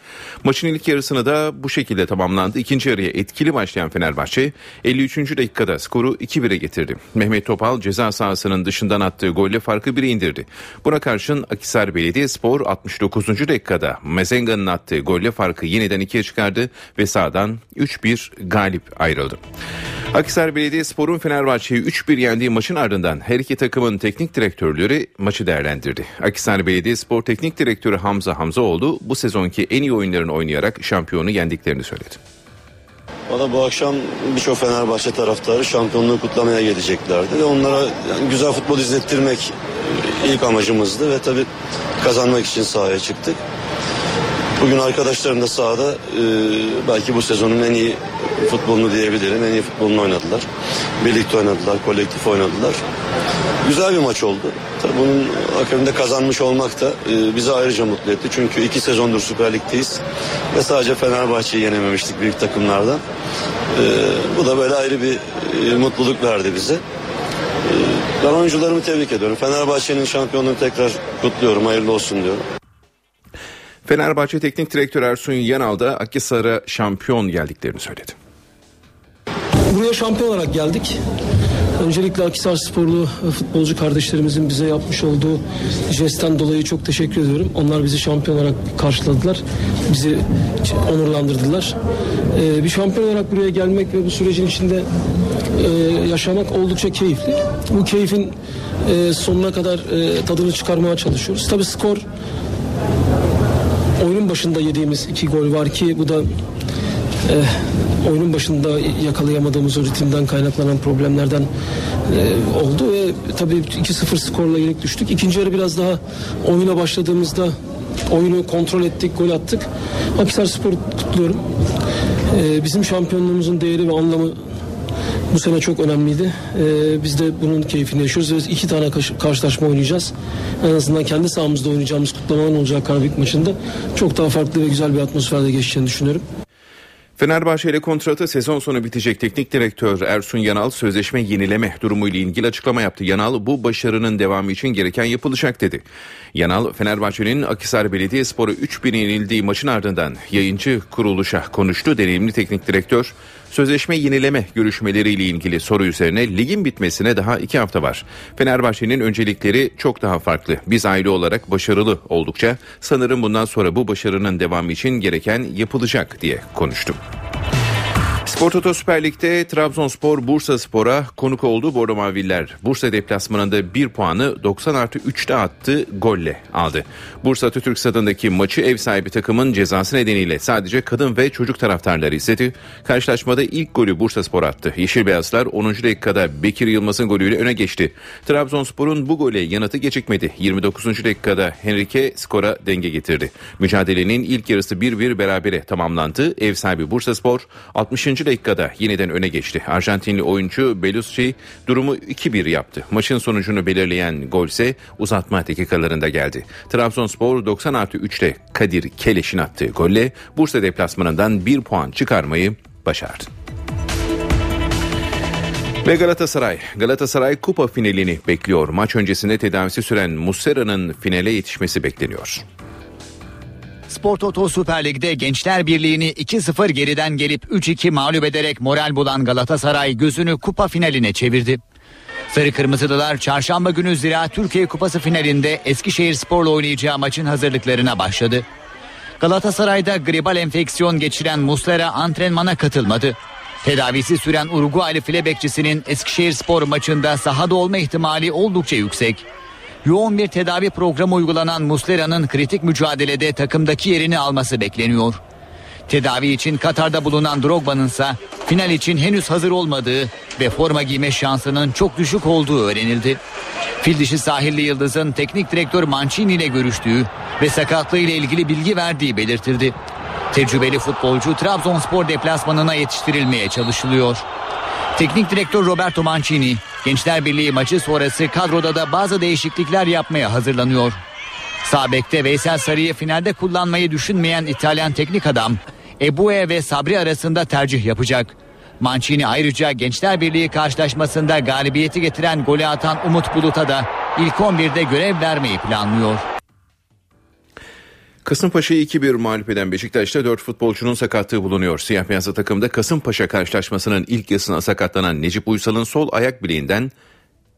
Maçın ilk yarısını da bu şekilde tamamlandı. İkinci yarıya etkili başlayan Fenerbahçe 53. dakikada skoru 2-1'e getirdi. Mehmet Topal ceza sahasının dışından attığı golle farkı 1'e indirdi. Buna karşın Akisar Belediyespor 69. dakikada Mezenga'nın attığı golle farkı yeniden 2'ye çıkardı ve sahadan 3-1 galip ayrıldı. Akisar Belediyespor'un Fenerbahçe'yi 3-1 yendiği maçın ardından her iki takımın teknik direktörleri maçı değerlendirdi. Akisar Belediyespor Teknik Direktörü Hamza Hamzaoğlu bu sezonki en iyi oyunlarını oynayarak şampiyonu yendiklerini söyledi.
Valla bu akşam birçok Fenerbahçe taraftarı şampiyonluğu kutlamaya geleceklerdi onlara güzel futbol izlettirmek ilk amacımızdı ve tabii kazanmak için sahaya çıktık. Bugün arkadaşlarım da sahada e, belki bu sezonun en iyi futbolunu diyebilirim. En iyi futbolunu oynadılar. Birlikte oynadılar, kolektif oynadılar. Güzel bir maç oldu. Tabii bunun akabinde kazanmış olmak da e, bizi ayrıca mutlu etti. Çünkü iki sezondur Süper Lig'deyiz. Ve sadece Fenerbahçe'yi yenememiştik büyük takımlardan. E, bu da böyle ayrı bir e, mutluluk verdi bize. E, ben oyuncularımı tebrik ediyorum. Fenerbahçe'nin şampiyonluğunu tekrar kutluyorum. Hayırlı olsun diyorum.
Fenerbahçe Teknik Direktörü Ersun Yanal da Akhisar'a şampiyon geldiklerini söyledi.
Buraya şampiyon olarak geldik. Öncelikle Akisar sporlu futbolcu kardeşlerimizin bize yapmış olduğu jestten dolayı çok teşekkür ediyorum. Onlar bizi şampiyon olarak karşıladılar. Bizi onurlandırdılar. Ee, bir şampiyon olarak buraya gelmek ve bu sürecin içinde e, yaşamak oldukça keyifli. Bu keyfin e, sonuna kadar e, tadını çıkarmaya çalışıyoruz. Tabii skor oyunun başında yediğimiz iki gol var ki bu da e, oyunun başında yakalayamadığımız o ritimden kaynaklanan problemlerden e, oldu ve tabii 2-0 skorla yenik düştük. İkinci yarı biraz daha oyuna başladığımızda oyunu kontrol ettik, gol attık. Akisar Spor kutluyorum. E, bizim şampiyonluğumuzun değeri ve anlamı bu sene çok önemliydi. Ee, biz de bunun keyfini yaşıyoruz ve iki tane karşılaşma oynayacağız. En azından kendi sahamızda oynayacağımız kutlamaların olacağı Karabük maçında çok daha farklı ve güzel bir atmosferde geçeceğini düşünüyorum.
Fenerbahçe ile kontratı sezon sonu bitecek teknik direktör Ersun Yanal sözleşme yenileme durumuyla ilgili açıklama yaptı. Yanal bu başarının devamı için gereken yapılacak dedi. Yanal Fenerbahçe'nin Akisar Belediyespor'u 3-1 yenildiği maçın ardından yayıncı kuruluşa konuştu. Deneyimli teknik direktör Sözleşme yenileme görüşmeleriyle ilgili soru üzerine ligin bitmesine daha iki hafta var. Fenerbahçe'nin öncelikleri çok daha farklı. Biz aile olarak başarılı oldukça sanırım bundan sonra bu başarının devamı için gereken yapılacak diye konuştum. Spor Toto Süper Lig'de Trabzonspor Bursa Spor'a konuk oldu. Bordo Maviller Bursa deplasmanında 1 puanı 90 artı 3'te attı golle aldı. Bursa Atatürk Stadı'ndaki maçı ev sahibi takımın cezası nedeniyle sadece kadın ve çocuk taraftarları izledi. Karşılaşmada ilk golü Bursa Spor attı. Yeşil Beyazlar 10. dakikada Bekir Yılmaz'ın golüyle öne geçti. Trabzonspor'un bu gole yanıtı gecikmedi. 29. dakikada Henrique skora denge getirdi. Mücadelenin ilk yarısı 1-1 berabere tamamlandı. Ev sahibi Bursa Spor 60 dakikada yeniden öne geçti. Arjantinli oyuncu Belucci durumu 2-1 yaptı. Maçın sonucunu belirleyen gol ise uzatma dakikalarında geldi. Trabzonspor 90 artı 3'te Kadir Keleş'in attığı golle Bursa deplasmanından 1 puan çıkarmayı başardı. Ve Galatasaray. Galatasaray kupa finalini bekliyor. Maç öncesinde tedavisi süren Muslera'nın finale yetişmesi bekleniyor.
Spor Toto Süper Lig'de Gençler Birliği'ni 2-0 geriden gelip 3-2 mağlup ederek moral bulan Galatasaray gözünü kupa finaline çevirdi. Sarı Kırmızılılar çarşamba günü Zira Türkiye Kupası finalinde Eskişehir Spor'la oynayacağı maçın hazırlıklarına başladı. Galatasaray'da gribal enfeksiyon geçiren Muslera antrenmana katılmadı. Tedavisi süren Uruguaylı file bekçisinin Eskişehir Spor maçında sahada olma ihtimali oldukça yüksek. Yoğun bir tedavi programı uygulanan Muslera'nın kritik mücadelede takımdaki yerini alması bekleniyor. Tedavi için Katar'da bulunan Drogba'nın ise final için henüz hazır olmadığı ve forma giyme şansının çok düşük olduğu öğrenildi. Fil dişi sahilli Yıldız'ın teknik direktör Mancini ile görüştüğü ve sakatlığı ile ilgili bilgi verdiği belirtildi. Tecrübeli futbolcu Trabzonspor deplasmanına yetiştirilmeye çalışılıyor. Teknik direktör Roberto Mancini, Gençler Birliği maçı sonrası kadroda da bazı değişiklikler yapmaya hazırlanıyor. Sabek'te Veysel Sarı'yı finalde kullanmayı düşünmeyen İtalyan teknik adam Ebue ve Sabri arasında tercih yapacak. Mancini ayrıca Gençler Birliği karşılaşmasında galibiyeti getiren golü atan Umut Bulut'a da ilk 11'de görev vermeyi planlıyor.
Kasımpaşa'yı 2-1 mağlup eden Beşiktaş'ta 4 futbolcunun sakatlığı bulunuyor. Siyah beyazlı takımda Kasımpaşa karşılaşmasının ilk yasına sakatlanan Necip Uysal'ın sol ayak bileğinden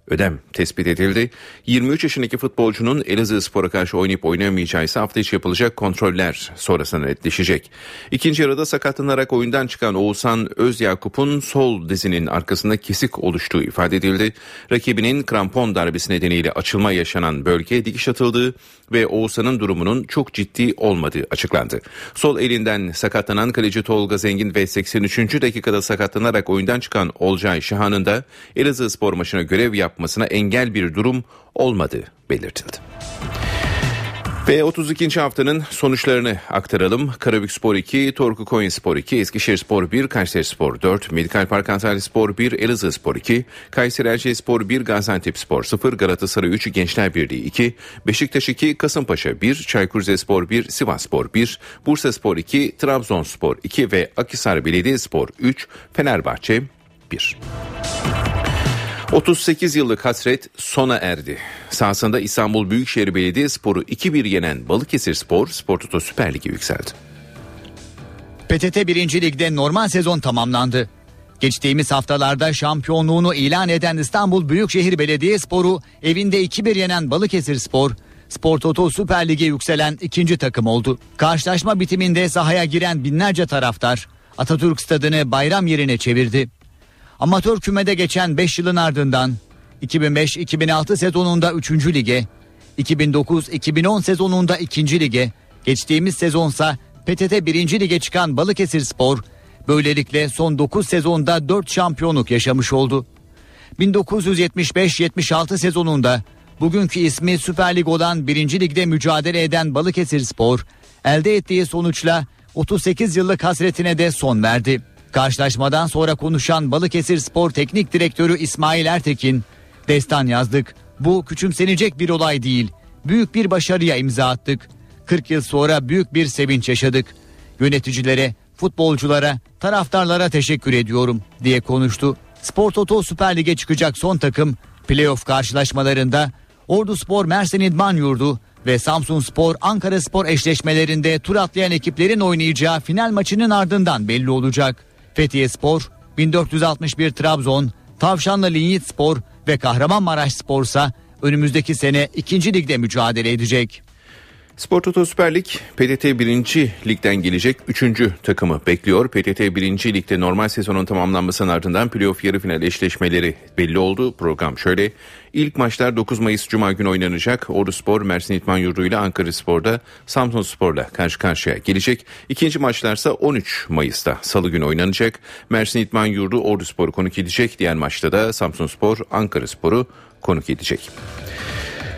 ödem tespit edildi. 23 yaşındaki futbolcunun Elazığ Spor'a karşı oynayıp oynamayacağı ise hafta içi yapılacak kontroller sonrasında netleşecek. İkinci yarıda sakatlanarak oyundan çıkan Oğuzhan Özyakup'un sol dizinin arkasında kesik oluştuğu ifade edildi. Rakibinin krampon darbesi nedeniyle açılma yaşanan bölge dikiş atıldığı ve Oğuzhan'ın durumunun çok ciddi olmadığı açıklandı. Sol elinden sakatlanan kaleci Tolga Zengin ve 83. dakikada sakatlanarak oyundan çıkan Olcay Şahan'ın da Elazığ spor maçına görev yapmasına engel bir durum olmadığı belirtildi. Ve 32. haftanın sonuçlarını aktaralım. Karabük Spor 2, Torku Konya Spor 2, Eskişehir Spor 1, Kayseri Spor 4, Medikal Park Antalya Spor 1, Elazığ Spor 2, Kayseri Erciyes Spor 1, Gaziantep Spor 0, Galatasaray 3, Gençler Birliği 2, Beşiktaş 2, Kasımpaşa 1, Çaykur Rizespor 1, Sivas Spor 1, Bursa Spor 2, Trabzonspor 2 ve Akhisar Belediyespor 3, Fenerbahçe 1. 38 yıllık hasret sona erdi. Sahasında İstanbul Büyükşehir Belediyespor'u 2-1 yenen Balıkesir Spor, Spor Toto Süper Lig'e yükseldi.
PTT 1. Lig'de normal sezon tamamlandı. Geçtiğimiz haftalarda şampiyonluğunu ilan eden İstanbul Büyükşehir Belediyespor'u evinde 2-1 yenen Balıkesir Spor, Spor Toto Süper Lig'e yükselen ikinci takım oldu. Karşılaşma bitiminde sahaya giren binlerce taraftar Atatürk Stadını bayram yerine çevirdi. Amatör kümede geçen 5 yılın ardından 2005-2006 sezonunda 3. lige, 2009-2010 sezonunda 2. lige, geçtiğimiz sezonsa PTT 1. lige çıkan Balıkesir Spor, böylelikle son 9 sezonda 4 şampiyonluk yaşamış oldu. 1975-76 sezonunda bugünkü ismi Süper Lig olan 1. ligde mücadele eden Balıkesir Spor, elde ettiği sonuçla 38 yıllık hasretine de son verdi. Karşılaşmadan sonra konuşan Balıkesir Spor Teknik Direktörü İsmail Ertekin, destan yazdık. Bu küçümsenecek bir olay değil. Büyük bir başarıya imza attık. 40 yıl sonra büyük bir sevinç yaşadık. Yöneticilere, futbolculara, taraftarlara teşekkür ediyorum diye konuştu. Spor Toto Süper Lig'e çıkacak son takım playoff karşılaşmalarında Ordu Spor Mersin İdman Yurdu ve Samsun Spor Ankara Spor eşleşmelerinde tur atlayan ekiplerin oynayacağı final maçının ardından belli olacak. Fethiye Spor, 1461 Trabzon, Tavşanlı Linyit Spor ve Kahramanmaraş Spor ise önümüzdeki sene 2. ligde mücadele edecek.
Spor Toto Süper Lig PTT 1. Lig'den gelecek 3. takımı bekliyor. PTT 1. Lig'de normal sezonun tamamlanmasının ardından playoff yarı final eşleşmeleri belli oldu. Program şöyle. İlk maçlar 9 Mayıs Cuma günü oynanacak. Ordu Spor, Mersin İtman Yurdu ile Ankara Spor'da Samsun Spor'la karşı karşıya gelecek. İkinci maçlarsa 13 Mayıs'ta Salı günü oynanacak. Mersin İtman Yurdu Ordu Spor'u konuk edecek. Diğer maçta da Samsun Spor, Ankara Spor'u konuk edecek.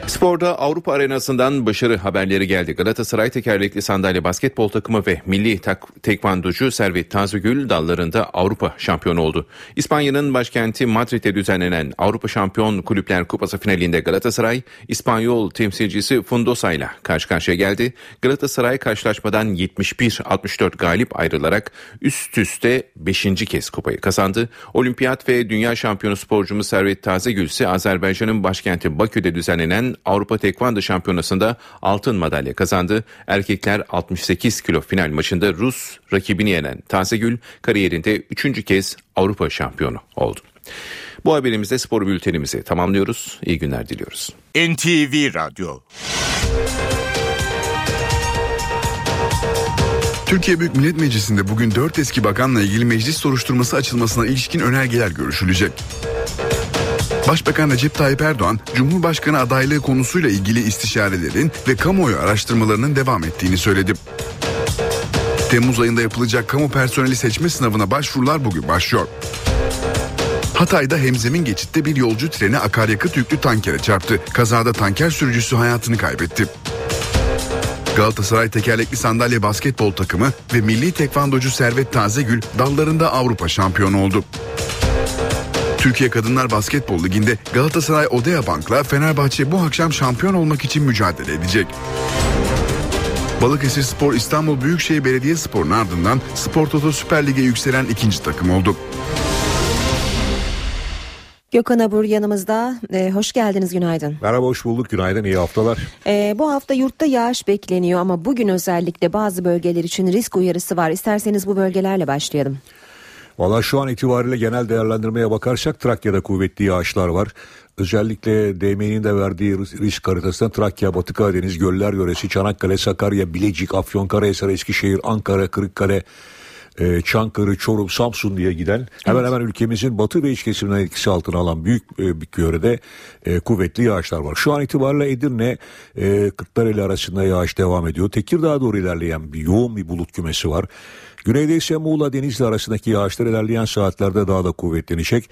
Sporda Avrupa arenasından başarı haberleri geldi. Galatasaray tekerlekli sandalye basketbol takımı ve milli tak- tekvandocu Servet Tazıgül dallarında Avrupa şampiyonu oldu. İspanya'nın başkenti Madrid'de düzenlenen Avrupa Şampiyon Kulüpler Kupası finalinde Galatasaray, İspanyol temsilcisi Fundosa ile karşı karşıya geldi. Galatasaray karşılaşmadan 71-64 galip ayrılarak üst üste 5. kez kupayı kazandı. Olimpiyat ve dünya şampiyonu sporcumuz Servet Tazegül ise Azerbaycan'ın başkenti Bakü'de düzenlenen Avrupa Tekvando Şampiyonası'nda altın madalya kazandı. Erkekler 68 kilo final maçında Rus rakibini yenen Tazegül kariyerinde 3. kez Avrupa şampiyonu oldu. Bu haberimizde spor bültenimizi tamamlıyoruz. İyi günler diliyoruz.
NTV Radyo
Türkiye Büyük Millet Meclisi'nde bugün 4 eski bakanla ilgili meclis soruşturması açılmasına ilişkin önergeler görüşülecek. Başbakan Recep Tayyip Erdoğan, Cumhurbaşkanı adaylığı konusuyla ilgili istişarelerin ve kamuoyu araştırmalarının devam ettiğini söyledi. Temmuz ayında yapılacak kamu personeli seçme sınavına başvurular bugün başlıyor. Hatay'da hemzemin geçitte bir yolcu treni akaryakıt yüklü tankere çarptı. Kazada tanker sürücüsü hayatını kaybetti. Galatasaray tekerlekli sandalye basketbol takımı ve milli tekvandocu Servet Tazegül dallarında Avrupa şampiyonu oldu. Türkiye Kadınlar Basketbol Ligi'nde Galatasaray Odea Bank'la Fenerbahçe bu akşam şampiyon olmak için mücadele edecek. Balıkesir Spor İstanbul Büyükşehir Belediyespor'un ardından Spor Toto Süper Lig'e yükselen ikinci takım oldu.
Gökhan Abur yanımızda. Ee, hoş geldiniz günaydın.
Merhaba hoş bulduk günaydın iyi haftalar.
Ee, bu hafta yurtta yağış bekleniyor ama bugün özellikle bazı bölgeler için risk uyarısı var. İsterseniz bu bölgelerle başlayalım.
Valla şu an itibariyle genel değerlendirmeye bakarsak Trakya'da kuvvetli yağışlar var. Özellikle DM'nin de verdiği risk haritasında Trakya, Batı Karadeniz, Göller Yöresi, Çanakkale, Sakarya, Bilecik, Afyonkarahisar, Eskişehir, Ankara, Kırıkkale, e, Çankırı, Çorum, Samsun diye giden hemen hemen ülkemizin batı ve iç kesiminden etkisi altına alan büyük e, bir yörede e, kuvvetli yağışlar var. Şu an itibariyle Edirne, Kırklareli arasında yağış devam ediyor. Tekirdağ'a doğru ilerleyen bir yoğun bir bulut kümesi var. Güneyde ise Muğla Denizli arasındaki yağışlar ilerleyen saatlerde daha da kuvvetlenecek.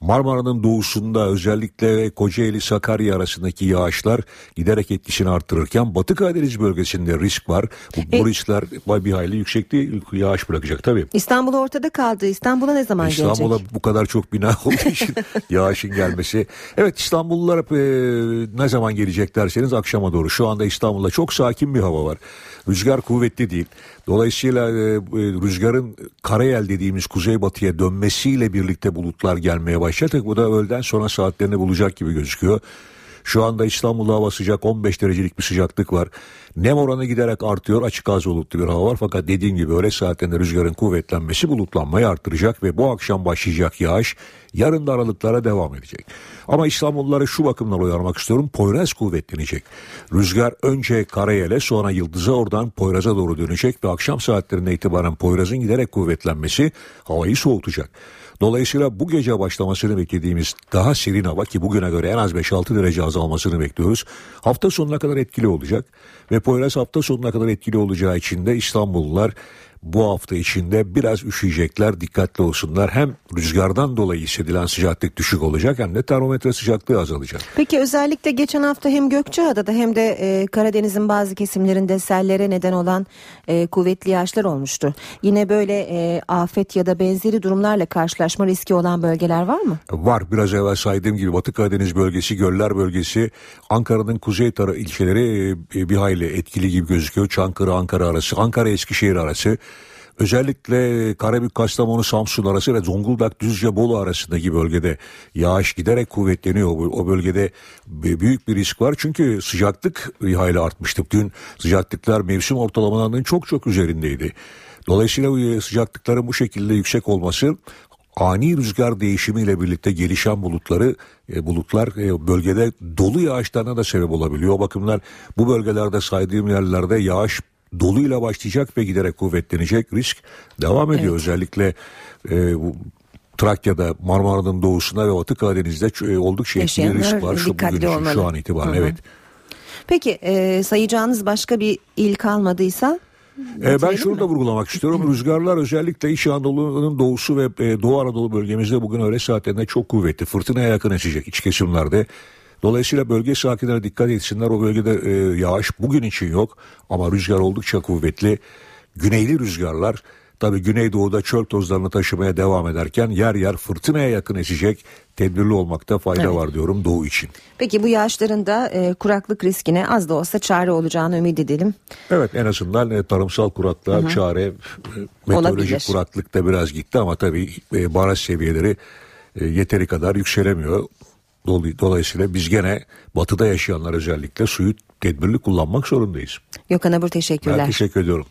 Marmara'nın doğusunda özellikle Kocaeli Sakarya arasındaki yağışlar giderek etkisini arttırırken Batı Karadeniz bölgesinde risk var. Bu, e, bu riskler bir hayli yüksekte yağış bırakacak tabii.
İstanbul ortada kaldı. İstanbul'a ne zaman
İstanbul'a
gelecek?
İstanbul'a bu kadar çok bina olduğu için yağışın gelmesi. Evet İstanbullular e, ne zaman gelecek derseniz akşama doğru. Şu anda İstanbul'da çok sakin bir hava var. Rüzgar kuvvetli değil. Dolayısıyla e, e, rüzgarın karayel dediğimiz kuzeybatıya dönmesiyle birlikte bulutlar gelmeye başlayacak. Bu da öğleden sonra saatlerini bulacak gibi gözüküyor. Şu anda İstanbul'da hava sıcak 15 derecelik bir sıcaklık var. Nem oranı giderek artıyor. Açık az bulutlu bir hava var. Fakat dediğim gibi öyle saatlerinde rüzgarın kuvvetlenmesi bulutlanmayı arttıracak ve bu akşam başlayacak yağış yarın da aralıklara devam edecek. Ama İstanbulluları şu bakımdan uyarmak istiyorum. Poyraz kuvvetlenecek. Rüzgar önce Karayel'e sonra Yıldız'a oradan Poyraz'a doğru dönecek ve akşam saatlerinde itibaren Poyraz'ın giderek kuvvetlenmesi havayı soğutacak. Dolayısıyla bu gece başlamasını beklediğimiz daha serin hava ki bugüne göre en az 5-6 derece azalmasını bekliyoruz. Hafta sonuna kadar etkili olacak ve Poyraz hafta sonuna kadar etkili olacağı için de İstanbullular bu hafta içinde biraz üşüyecekler dikkatli olsunlar. Hem rüzgardan dolayı hissedilen sıcaklık düşük olacak hem de termometre sıcaklığı azalacak.
Peki özellikle geçen hafta hem Gökçeada'da hem de e, Karadeniz'in bazı kesimlerinde sellere neden olan e, kuvvetli yağışlar olmuştu. Yine böyle e, afet ya da benzeri durumlarla karşılaşma riski olan bölgeler var mı?
Var biraz evvel saydığım gibi Batı Karadeniz bölgesi, Göller bölgesi, Ankara'nın kuzey tarafı ilçeleri e, bir hayli etkili gibi gözüküyor. Çankırı, Ankara arası, Ankara Eskişehir arası Özellikle Karabük, Kastamonu, Samsun arası ve Zonguldak, Düzce, Bolu arasındaki bölgede yağış giderek kuvvetleniyor. O bölgede büyük bir risk var. Çünkü sıcaklık hayli artmıştı. Dün sıcaklıklar mevsim ortalamalarının çok çok üzerindeydi. Dolayısıyla sıcaklıkların bu şekilde yüksek olması ani rüzgar değişimiyle birlikte gelişen bulutları e, bulutlar e, bölgede dolu yağışlarına da sebep olabiliyor. O bakımdan bu bölgelerde saydığım yerlerde yağış doluyla başlayacak ve giderek kuvvetlenecek risk devam ediyor. Evet. Özellikle e, bu Trakya'da Marmara'nın doğusunda ve Batı Karadeniz'de e, oldukça etkili risk var şu, bugün için, şu an itibaren. Hı-hı. Evet.
Peki e, sayacağınız başka bir il kalmadıysa
ee, ben şunu da vurgulamak istiyorum. Rüzgarlar özellikle İç Anadolu'nun doğusu ve e, Doğu Anadolu bölgemizde bugün öğle saatlerinde çok kuvvetli. Fırtınaya yakın esecek iç kesimlerde. Dolayısıyla bölge sakinleri dikkat etsinler. O bölgede e, yağış bugün için yok ama rüzgar oldukça kuvvetli. Güneyli rüzgarlar tabi Güneydoğu'da çöl tozlarını taşımaya devam ederken yer yer fırtınaya yakın esecek tedbirli olmakta fayda evet. var diyorum Doğu için.
Peki bu yağışların da e, kuraklık riskine az da olsa çare olacağını ümit edelim.
Evet en azından e, tarımsal kuraklığa Hı-hı. çare e, meteorolojik Olabilir. kuraklık da biraz gitti ama tabi e, baraj seviyeleri e, yeteri kadar yükselemiyor. Dolayısıyla biz gene batıda yaşayanlar özellikle suyu tedbirli kullanmak zorundayız.
Gökhan Abur teşekkürler.
Ben teşekkür ediyorum.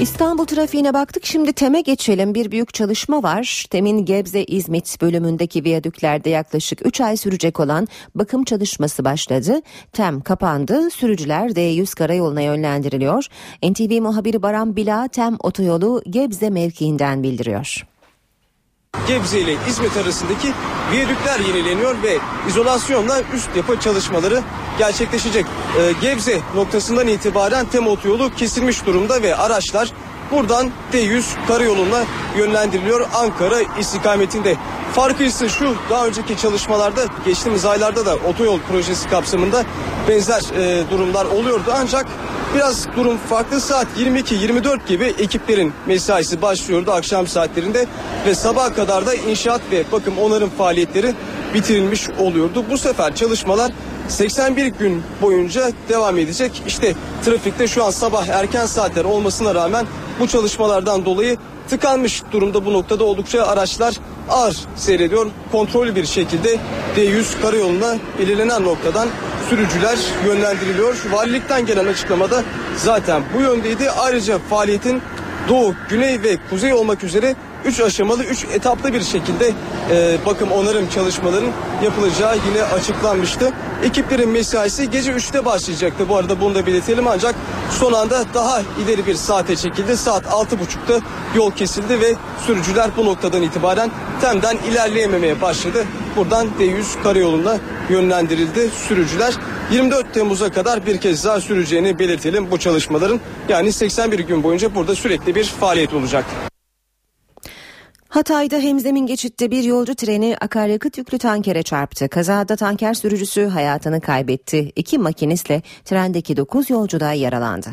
İstanbul trafiğine baktık şimdi TEM'e geçelim. Bir büyük çalışma var. TEM'in Gebze İzmit bölümündeki viyadüklerde yaklaşık 3 ay sürecek olan bakım çalışması başladı. TEM kapandı. Sürücüler D100 karayoluna yönlendiriliyor. NTV muhabiri Baran Bila TEM otoyolu Gebze mevkiinden bildiriyor.
Gebze ile İzmit arasındaki viyadükler yenileniyor ve izolasyonla üst yapı çalışmaları gerçekleşecek. Ee, Gebze noktasından itibaren tem otoyolu kesilmiş durumda ve araçlar buradan D100 karayoluna yönlendiriliyor Ankara istikametinde. Farkı ise şu daha önceki çalışmalarda geçtiğimiz aylarda da otoyol projesi kapsamında benzer e, durumlar oluyordu ancak Biraz durum farklı. Saat 22-24 gibi ekiplerin mesaisi başlıyordu akşam saatlerinde ve sabah kadar da inşaat ve bakım onarım faaliyetleri bitirilmiş oluyordu. Bu sefer çalışmalar 81 gün boyunca devam edecek. İşte trafikte şu an sabah erken saatler olmasına rağmen bu çalışmalardan dolayı tıkanmış durumda bu noktada oldukça araçlar ağır seyrediyor. Kontrollü bir şekilde D100 karayoluna belirlenen noktadan sürücüler yönlendiriliyor. Valilikten gelen açıklamada zaten bu yöndeydi. Ayrıca faaliyetin doğu, güney ve kuzey olmak üzere 3 aşamalı 3 etaplı bir şekilde e, bakım onarım çalışmaların yapılacağı yine açıklanmıştı. Ekiplerin mesaisi gece 3'te başlayacaktı bu arada bunu da belirtelim ancak son anda daha ileri bir saate çekildi. Saat 6.30'da yol kesildi ve sürücüler bu noktadan itibaren temden ilerleyememeye başladı. Buradan D100 karayoluna yönlendirildi sürücüler. 24 Temmuz'a kadar bir kez daha süreceğini belirtelim bu çalışmaların. Yani 81 gün boyunca burada sürekli bir faaliyet olacak.
Hatay'da hemzemin geçitte bir yolcu treni akaryakıt yüklü tankere çarptı. Kazada tanker sürücüsü hayatını kaybetti. İki makinistle trendeki 9 yolcu da yaralandı.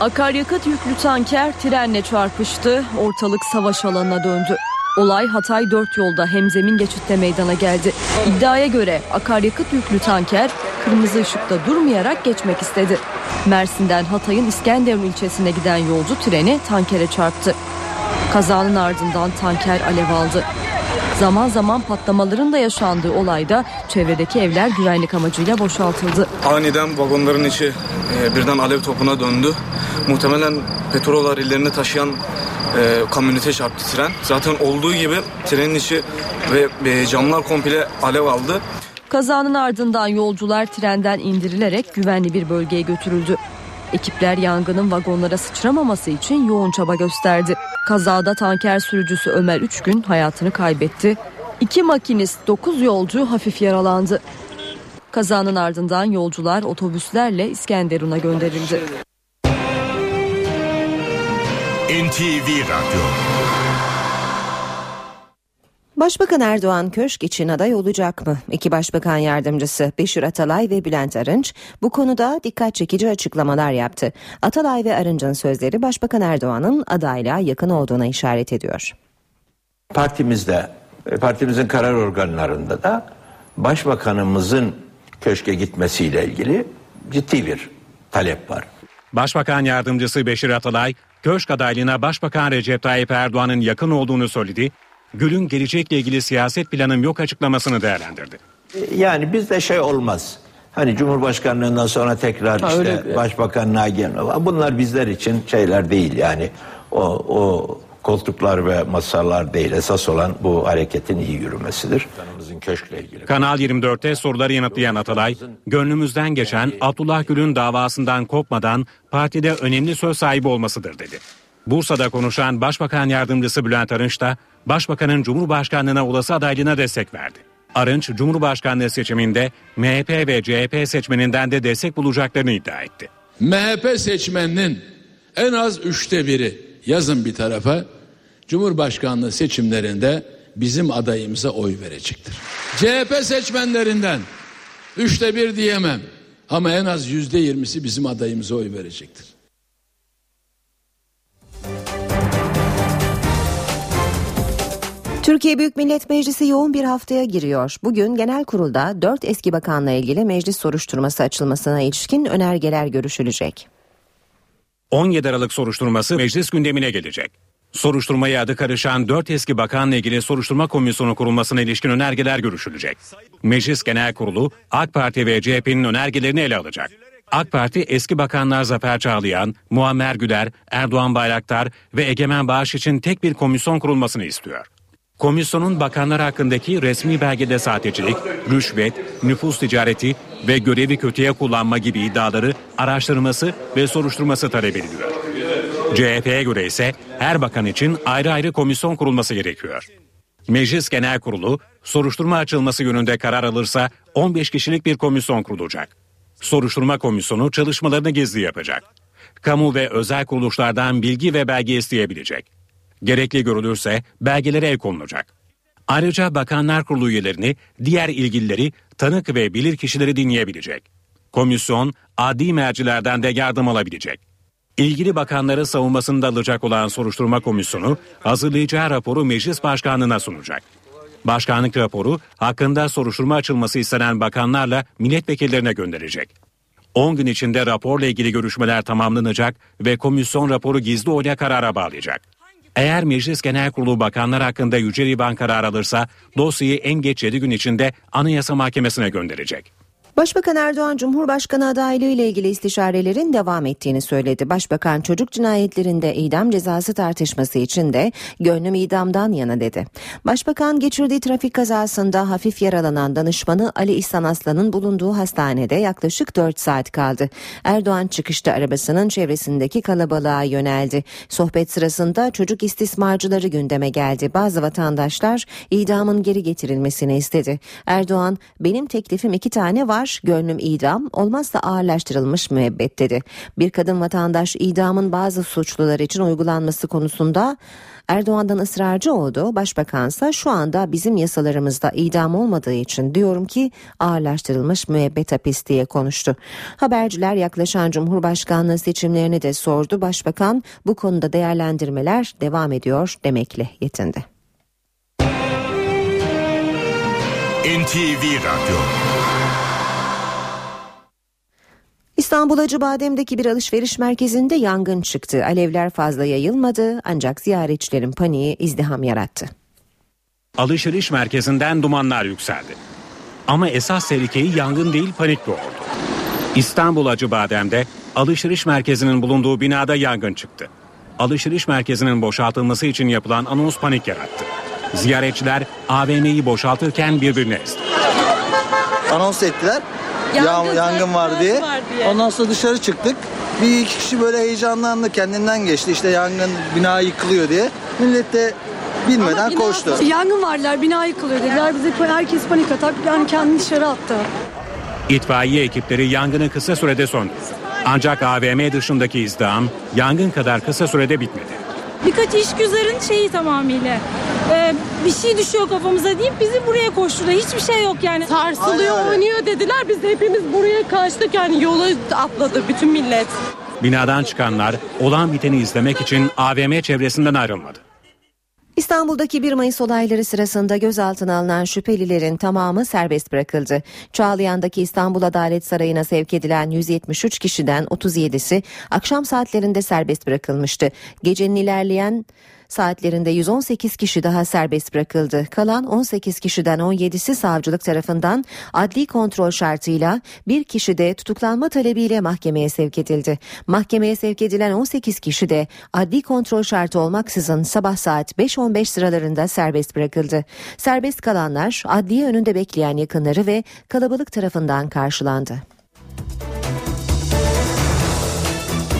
Akaryakıt yüklü tanker trenle çarpıştı. Ortalık savaş alanına döndü. Olay Hatay 4 yolda hemzemin geçitte meydana geldi. İddiaya göre akaryakıt yüklü tanker kırmızı ışıkta durmayarak geçmek istedi. Mersin'den Hatay'ın İskenderun ilçesine giden yolcu treni tankere çarptı. Kazanın ardından tanker alev aldı. Zaman zaman patlamaların da yaşandığı olayda çevredeki evler güvenlik amacıyla boşaltıldı.
Aniden vagonların içi e, birden alev topuna döndü. Muhtemelen petrol varillerini taşıyan e, kamyonete çarptı tren. Zaten olduğu gibi trenin içi ve e, camlar komple alev aldı.
Kazanın ardından yolcular trenden indirilerek güvenli bir bölgeye götürüldü. Ekipler yangının vagonlara sıçramaması için yoğun çaba gösterdi. Kazada tanker sürücüsü Ömer Üçgün hayatını kaybetti. İki makinist 9 yolcu hafif yaralandı. Kazanın ardından yolcular otobüslerle İskenderun'a gönderildi.
NTV Radyo
Başbakan Erdoğan köşk için aday olacak mı? İki başbakan yardımcısı Beşir Atalay ve Bülent Arınç bu konuda dikkat çekici açıklamalar yaptı. Atalay ve Arınç'ın sözleri Başbakan Erdoğan'ın adaylığa yakın olduğuna işaret ediyor.
Partimizde, partimizin karar organlarında da başbakanımızın köşke gitmesiyle ilgili ciddi bir talep var.
Başbakan yardımcısı Beşir Atalay, köşk adaylığına Başbakan Recep Tayyip Erdoğan'ın yakın olduğunu söyledi Gül'ün gelecekle ilgili siyaset planım yok açıklamasını değerlendirdi.
Yani bizde şey olmaz. Hani Cumhurbaşkanlığından sonra tekrar ha, işte öyle. başbakanlığa gelme. Bunlar bizler için şeyler değil yani. O, o koltuklar ve masalar değil. Esas olan bu hareketin iyi yürümesidir.
köşkle ilgili. Kanal 24'te soruları yanıtlayan Atalay, gönlümüzden geçen Abdullah Gül'ün davasından kopmadan partide önemli söz sahibi olmasıdır dedi. Bursa'da konuşan Başbakan Yardımcısı Bülent Arınç da Başbakanın Cumhurbaşkanlığına olası adaylığına destek verdi. Arınç, Cumhurbaşkanlığı seçiminde MHP ve CHP seçmeninden de destek bulacaklarını iddia etti.
MHP seçmeninin en az üçte biri yazın bir tarafa Cumhurbaşkanlığı seçimlerinde bizim adayımıza oy verecektir. CHP seçmenlerinden üçte bir diyemem ama en az yüzde yirmisi bizim adayımıza oy verecektir.
Türkiye Büyük Millet Meclisi yoğun bir haftaya giriyor. Bugün genel kurulda 4 eski bakanla ilgili meclis soruşturması açılmasına ilişkin önergeler görüşülecek.
17 Aralık soruşturması meclis gündemine gelecek. Soruşturmaya adı karışan 4 eski bakanla ilgili soruşturma komisyonu kurulmasına ilişkin önergeler görüşülecek. Meclis Genel Kurulu AK Parti ve CHP'nin önergelerini ele alacak. AK Parti eski bakanlar Zafer Çağlayan, Muammer Güler, Erdoğan Bayraktar ve Egemen Bağış için tek bir komisyon kurulmasını istiyor. Komisyonun bakanlar hakkındaki resmi belgede sahtecilik, rüşvet, nüfus ticareti ve görevi kötüye kullanma gibi iddiaları araştırması ve soruşturması talep ediliyor. CHP'ye göre ise her bakan için ayrı ayrı komisyon kurulması gerekiyor. Meclis Genel Kurulu soruşturma açılması yönünde karar alırsa 15 kişilik bir komisyon kurulacak. Soruşturma komisyonu çalışmalarını gizli yapacak. Kamu ve özel kuruluşlardan bilgi ve belge isteyebilecek. Gerekli görülürse belgelere el konulacak. Ayrıca Bakanlar Kurulu üyelerini, diğer ilgilileri, tanık ve bilir kişileri dinleyebilecek. Komisyon adli mercilerden de yardım alabilecek. İlgili bakanları savunmasında alacak olan soruşturma komisyonu hazırlayacağı raporu meclis başkanlığına sunacak. Başkanlık raporu hakkında soruşturma açılması istenen bakanlarla milletvekillerine gönderecek. 10 gün içinde raporla ilgili görüşmeler tamamlanacak ve komisyon raporu gizli oyla karara bağlayacak. Eğer Meclis Genel Kurulu bakanlar hakkında Yüce Divan karar alırsa dosyayı en geç 7 gün içinde Anayasa Mahkemesi'ne gönderecek.
Başbakan Erdoğan Cumhurbaşkanı adaylığı ile ilgili istişarelerin devam ettiğini söyledi. Başbakan çocuk cinayetlerinde idam cezası tartışması için de gönlüm idamdan yana dedi. Başbakan geçirdiği trafik kazasında hafif yaralanan danışmanı Ali İhsan Aslan'ın bulunduğu hastanede yaklaşık 4 saat kaldı. Erdoğan çıkışta arabasının çevresindeki kalabalığa yöneldi. Sohbet sırasında çocuk istismarcıları gündeme geldi. Bazı vatandaşlar idamın geri getirilmesini istedi. Erdoğan benim teklifim iki tane var var gönlüm idam olmazsa ağırlaştırılmış müebbet dedi. Bir kadın vatandaş idamın bazı suçlular için uygulanması konusunda Erdoğan'dan ısrarcı oldu. Başbakansa şu anda bizim yasalarımızda idam olmadığı için diyorum ki ağırlaştırılmış müebbet hapis diye konuştu. Haberciler yaklaşan Cumhurbaşkanlığı seçimlerini de sordu. Başbakan bu konuda değerlendirmeler devam ediyor demekle yetindi.
NTV Radyo
İstanbul Acıbadem'deki bir alışveriş merkezinde yangın çıktı. Alevler fazla yayılmadı ancak ziyaretçilerin paniği izdiham yarattı.
Alışveriş merkezinden dumanlar yükseldi. Ama esas tehlikeyi yangın değil panik doğurdu. İstanbul Acıbadem'de alışveriş merkezinin bulunduğu binada yangın çıktı. Alışveriş merkezinin boşaltılması için yapılan anons panik yarattı. Ziyaretçiler AVM'yi boşaltırken birbirine ezdi.
Anons ettiler yangın, yangın var diye. var diye. Ondan sonra dışarı çıktık. Bir iki kişi böyle heyecanlandı kendinden geçti işte yangın bina yıkılıyor diye. Millet de bilmeden bina, koştu.
Yangın varlar bina yıkılıyor dediler. Bize herkes panik atak yani kendini dışarı attı.
İtfaiye ekipleri yangını kısa sürede söndürdü. Ancak AVM dışındaki izdiham yangın kadar kısa sürede bitmedi
birkaç işgüzarın şeyi tamamıyla. Ee, bir şey düşüyor kafamıza deyip bizi buraya koştular. Hiçbir şey yok yani.
Sarsılıyor, oynuyor dediler. Biz de hepimiz buraya kaçtık yani yola atladı bütün millet.
Binadan çıkanlar olan biteni izlemek için AVM çevresinden ayrılmadı.
İstanbul'daki 1 Mayıs olayları sırasında gözaltına alınan şüphelilerin tamamı serbest bırakıldı. Çağlayan'daki İstanbul Adalet Sarayı'na sevk edilen 173 kişiden 37'si akşam saatlerinde serbest bırakılmıştı. Gecenin ilerleyen saatlerinde 118 kişi daha serbest bırakıldı. Kalan 18 kişiden 17'si savcılık tarafından adli kontrol şartıyla bir kişi de tutuklanma talebiyle mahkemeye sevk edildi. Mahkemeye sevk edilen 18 kişi de adli kontrol şartı olmaksızın sabah saat 5.15 sıralarında serbest bırakıldı. Serbest kalanlar adliye önünde bekleyen yakınları ve kalabalık tarafından karşılandı.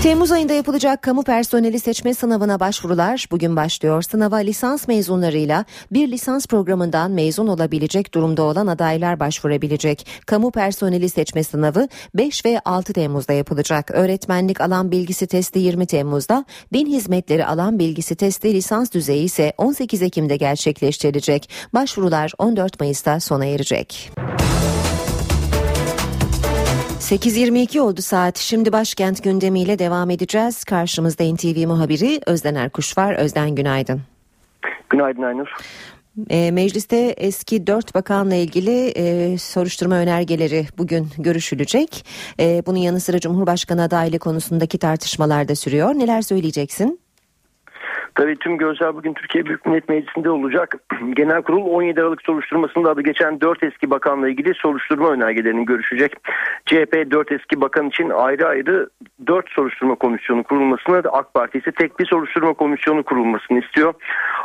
Temmuz ayında yapılacak kamu personeli seçme sınavına başvurular bugün başlıyor. Sınava lisans mezunlarıyla bir lisans programından mezun olabilecek durumda olan adaylar başvurabilecek. Kamu personeli seçme sınavı 5 ve 6 Temmuz'da yapılacak. Öğretmenlik alan bilgisi testi 20 Temmuz'da, din hizmetleri alan bilgisi testi lisans düzeyi ise 18 Ekim'de gerçekleştirilecek. Başvurular 14 Mayıs'ta sona erecek. 8.22 oldu saat. Şimdi başkent gündemiyle devam edeceğiz. Karşımızda NTV muhabiri Özden Erkuş var. Özden günaydın.
Günaydın Aynur.
E, mecliste eski dört bakanla ilgili e, soruşturma önergeleri bugün görüşülecek. E, bunun yanı sıra Cumhurbaşkanı adaylığı konusundaki tartışmalar da sürüyor. Neler söyleyeceksin?
Tabii tüm gözler bugün Türkiye Büyük Millet Meclisi'nde olacak. Genel Kurul 17 Aralık soruşturmasında adı geçen 4 eski bakanla ilgili soruşturma önergelerini görüşecek. CHP 4 eski bakan için ayrı ayrı 4 soruşturma komisyonu kurulmasını, AK Parti ise tek bir soruşturma komisyonu kurulmasını istiyor.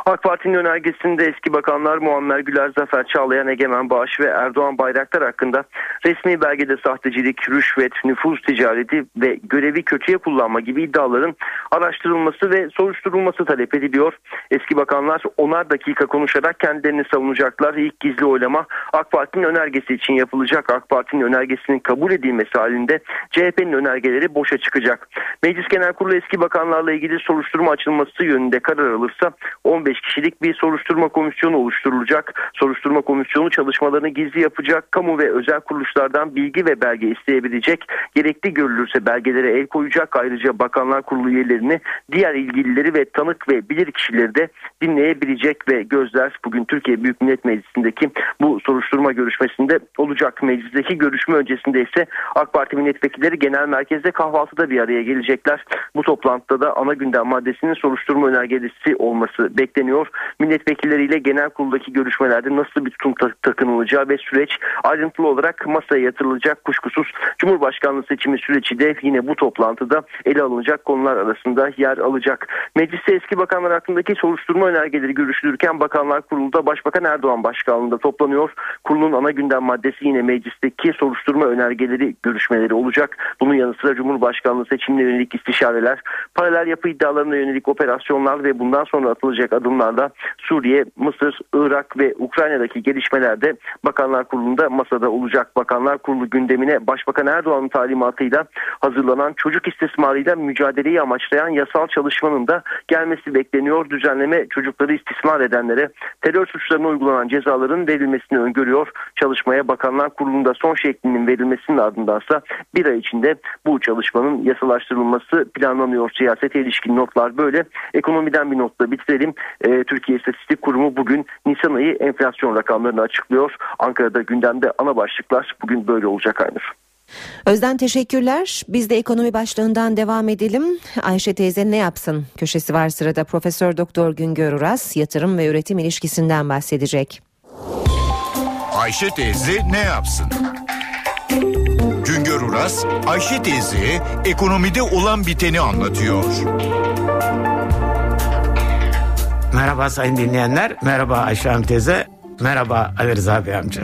AK Parti'nin önergesinde eski bakanlar Muammer Güler, Zafer Çağlayan, Egemen Bağış ve Erdoğan Bayraktar hakkında resmi belgede sahtecilik, rüşvet, nüfuz ticareti ve görevi kötüye kullanma gibi iddiaların araştırılması ve soruşturulması talep ediliyor. Eski bakanlar onar dakika konuşarak kendilerini savunacaklar. İlk gizli oylama AK Parti'nin önergesi için yapılacak. AK Parti'nin önergesinin kabul edilmesi halinde CHP'nin önergeleri boşa çıkacak. Meclis Genel Kurulu eski bakanlarla ilgili soruşturma açılması yönünde karar alırsa 15 kişilik bir soruşturma komisyonu oluşturulacak. Soruşturma komisyonu çalışmalarını gizli yapacak. Kamu ve özel kuruluşlardan bilgi ve belge isteyebilecek. Gerekli görülürse belgelere el koyacak. Ayrıca Bakanlar Kurulu üyelerini, diğer ilgilileri ve tanık ve bilir kişileri de dinleyebilecek ve gözler bugün Türkiye Büyük Millet Meclisi'ndeki bu soruşturma görüşmesinde olacak. Meclisteki görüşme öncesinde ise AK Parti milletvekilleri genel merkezde kahvaltıda bir araya gelecekler. Bu toplantıda da ana gündem maddesinin soruşturma önergesi olması bekleniyor. Milletvekilleriyle genel kuruldaki görüşmelerde nasıl bir tutum takınılacağı ve süreç ayrıntılı olarak masaya yatırılacak kuşkusuz. Cumhurbaşkanlığı seçimi süreci de yine bu toplantıda ele alınacak konular arasında yer alacak. Mecliste eski bakanlar hakkındaki soruşturma önergeleri görüşülürken Bakanlar Kurulu'da Başbakan Erdoğan başkanlığında toplanıyor. Kurulun ana gündem maddesi yine meclisteki soruşturma önergeleri görüşmeleri olacak. Bunun yanı sıra Cumhurbaşkanlığı seçimine yönelik istişareler, paralel yapı iddialarına yönelik operasyonlar ve bundan sonra atılacak adımlarla Suriye, Mısır, Irak ve Ukrayna'daki gelişmelerde Bakanlar Kurulu'nda masada olacak. Bakanlar Kurulu gündemine Başbakan Erdoğan'ın talimatıyla hazırlanan çocuk istismarıyla mücadeleyi amaçlayan yasal çalışmanın da gelmesi bekleniyor. Düzenleme çocukları istismar edenlere terör suçlarına uygulanan cezaların verilmesini öngörüyor. Çalışmaya Bakanlar Kurulu'nda son şeklinin verilmesinin ardındansa bir ay içinde bu çalışmanın yasalaştırılması planlanıyor. Siyasete ilişkin notlar böyle. Ekonomiden bir notla bitirelim. Ee, Türkiye İstatistik Kurumu bugün Nisan ayı enflasyon rakamlarını açıklıyor. Ankara'da gündemde ana başlıklar bugün böyle olacak Aynur.
Özden teşekkürler. Biz de ekonomi başlığından devam edelim. Ayşe teyze ne yapsın? Köşesi var sırada Profesör Doktor Güngör Uras yatırım ve üretim ilişkisinden bahsedecek.
Ayşe teyze ne yapsın? Güngör Uras, Ayşe teyze ekonomide olan biteni anlatıyor.
Merhaba sayın dinleyenler, merhaba Ayşe Hanım teyze, merhaba Ali Rıza Bey amca.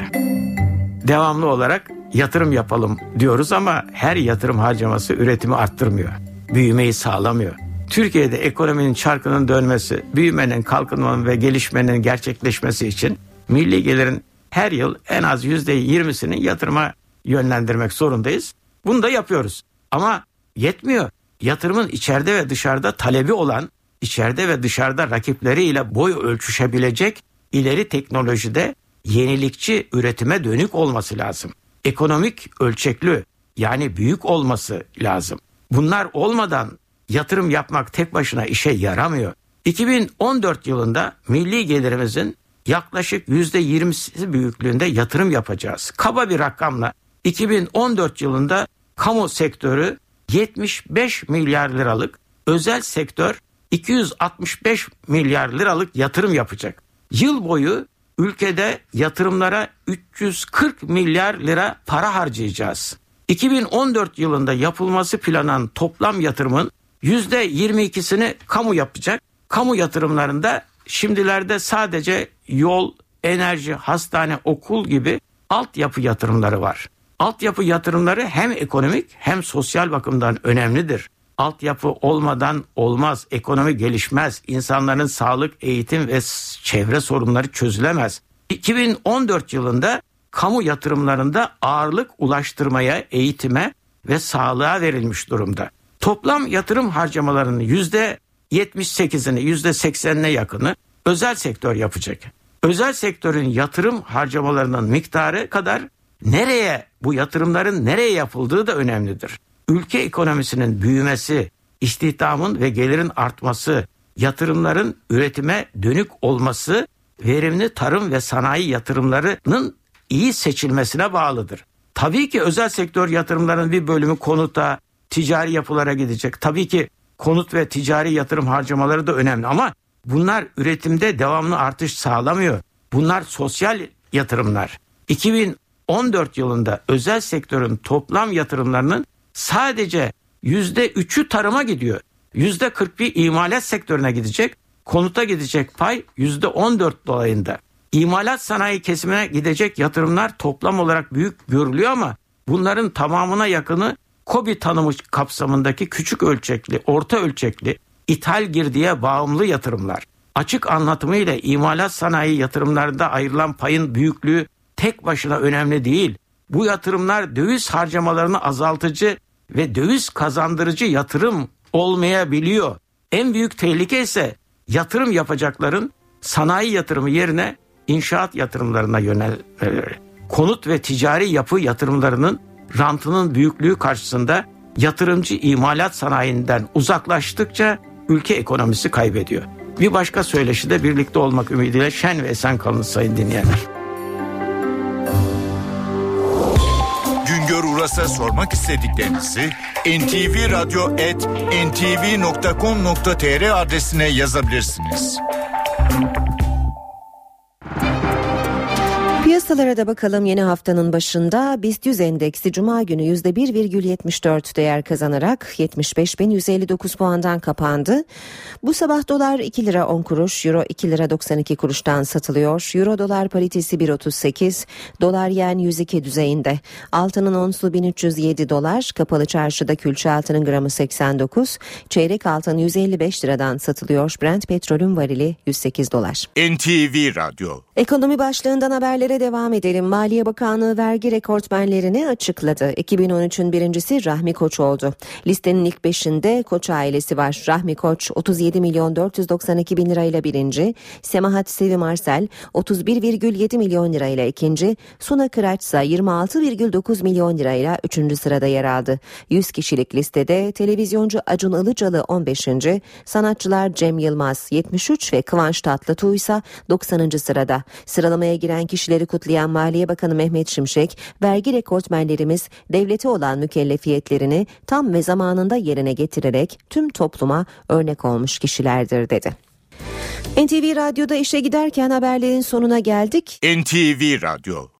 Devamlı olarak yatırım yapalım diyoruz ama her yatırım harcaması üretimi arttırmıyor. Büyümeyi sağlamıyor. Türkiye'de ekonominin çarkının dönmesi, büyümenin, kalkınmanın ve gelişmenin gerçekleşmesi için milli gelirin her yıl en az yüzde yirmisini yatırıma yönlendirmek zorundayız. Bunu da yapıyoruz. Ama yetmiyor. Yatırımın içeride ve dışarıda talebi olan, içeride ve dışarıda rakipleriyle boy ölçüşebilecek ileri teknolojide yenilikçi üretime dönük olması lazım. Ekonomik ölçekli yani büyük olması lazım. Bunlar olmadan yatırım yapmak tek başına işe yaramıyor. 2014 yılında milli gelirimizin yaklaşık %20'si büyüklüğünde yatırım yapacağız. Kaba bir rakamla 2014 yılında kamu sektörü 75 milyar liralık, özel sektör 265 milyar liralık yatırım yapacak. Yıl boyu ülkede yatırımlara 340 milyar lira para harcayacağız. 2014 yılında yapılması planlanan toplam yatırımın %22'sini kamu yapacak. Kamu yatırımlarında şimdilerde sadece yol, enerji, hastane, okul gibi altyapı yatırımları var. Altyapı yatırımları hem ekonomik hem sosyal bakımdan önemlidir. Altyapı olmadan olmaz, ekonomi gelişmez, insanların sağlık, eğitim ve çevre sorunları çözülemez. 2014 yılında kamu yatırımlarında ağırlık ulaştırmaya, eğitime ve sağlığa verilmiş durumda. Toplam yatırım harcamalarının yüzde 78'ini, yüzde 80'ine yakını özel sektör yapacak. Özel sektörün yatırım harcamalarının miktarı kadar nereye bu yatırımların nereye yapıldığı da önemlidir. Ülke ekonomisinin büyümesi, istihdamın ve gelirin artması, yatırımların üretime dönük olması, verimli tarım ve sanayi yatırımlarının iyi seçilmesine bağlıdır. Tabii ki özel sektör yatırımlarının bir bölümü konuta, ticari yapılara gidecek. Tabii ki konut ve ticari yatırım harcamaları da önemli ama bunlar üretimde devamlı artış sağlamıyor. Bunlar sosyal yatırımlar. 2014 yılında özel sektörün toplam yatırımlarının sadece yüzde üçü tarıma gidiyor. Yüzde 41 imalat sektörüne gidecek. Konuta gidecek pay yüzde 14 dolayında. İmalat sanayi kesimine gidecek yatırımlar toplam olarak büyük görülüyor ama bunların tamamına yakını KOBİ tanımı kapsamındaki küçük ölçekli, orta ölçekli ithal girdiye bağımlı yatırımlar, açık anlatımıyla imalat sanayi yatırımlarında ayrılan payın büyüklüğü tek başına önemli değil. Bu yatırımlar döviz harcamalarını azaltıcı ve döviz kazandırıcı yatırım olmayabiliyor. En büyük tehlike ise yatırım yapacakların sanayi yatırımı yerine inşaat yatırımlarına yönelmeleri. Konut ve ticari yapı yatırımlarının rantının büyüklüğü karşısında yatırımcı imalat sanayinden uzaklaştıkça ülke ekonomisi kaybediyor. Bir başka söyleşide birlikte olmak ümidiyle şen ve esen kalın sayın dinleyenler.
Uras'a sormak istediklerinizi ntvradio.ntv.com.tr adresine yazabilirsiniz.
Piyasalara da bakalım yeni haftanın başında BIST 100 endeksi cuma günü %1,74 değer kazanarak 75.159 puandan kapandı. Bu sabah dolar 2 lira 10 kuruş, euro 2 lira 92 kuruştan satılıyor. Euro dolar paritesi 1.38, dolar yen 102 düzeyinde. Altının onsu 1307 dolar, kapalı çarşıda külçe altının gramı 89, çeyrek altın 155 liradan satılıyor. Brent petrolün varili 108 dolar.
NTV Radyo
Ekonomi başlığından haberlere devam edelim. Maliye Bakanlığı vergi rekortmenlerini açıkladı. 2013'ün birincisi Rahmi Koç oldu. Listenin ilk beşinde Koç ailesi var. Rahmi Koç 37 milyon 492 bin lirayla birinci. Semahat Sevim Arsel 31,7 milyon lirayla ikinci. Suna Kıraç ise 26,9 milyon lirayla üçüncü sırada yer aldı. 100 kişilik listede televizyoncu Acun Ilıcalı 15. Sanatçılar Cem Yılmaz 73 ve Kıvanç Tatlıtuğ ise 90. sırada. Sıralamaya giren kişileri kutlayan Maliye Bakanı Mehmet Şimşek, vergi rekortmenlerimiz devlete olan mükellefiyetlerini tam ve zamanında yerine getirerek tüm topluma örnek olmuş kişilerdir dedi. NTV Radyo'da işe giderken haberlerin sonuna geldik.
NTV Radyo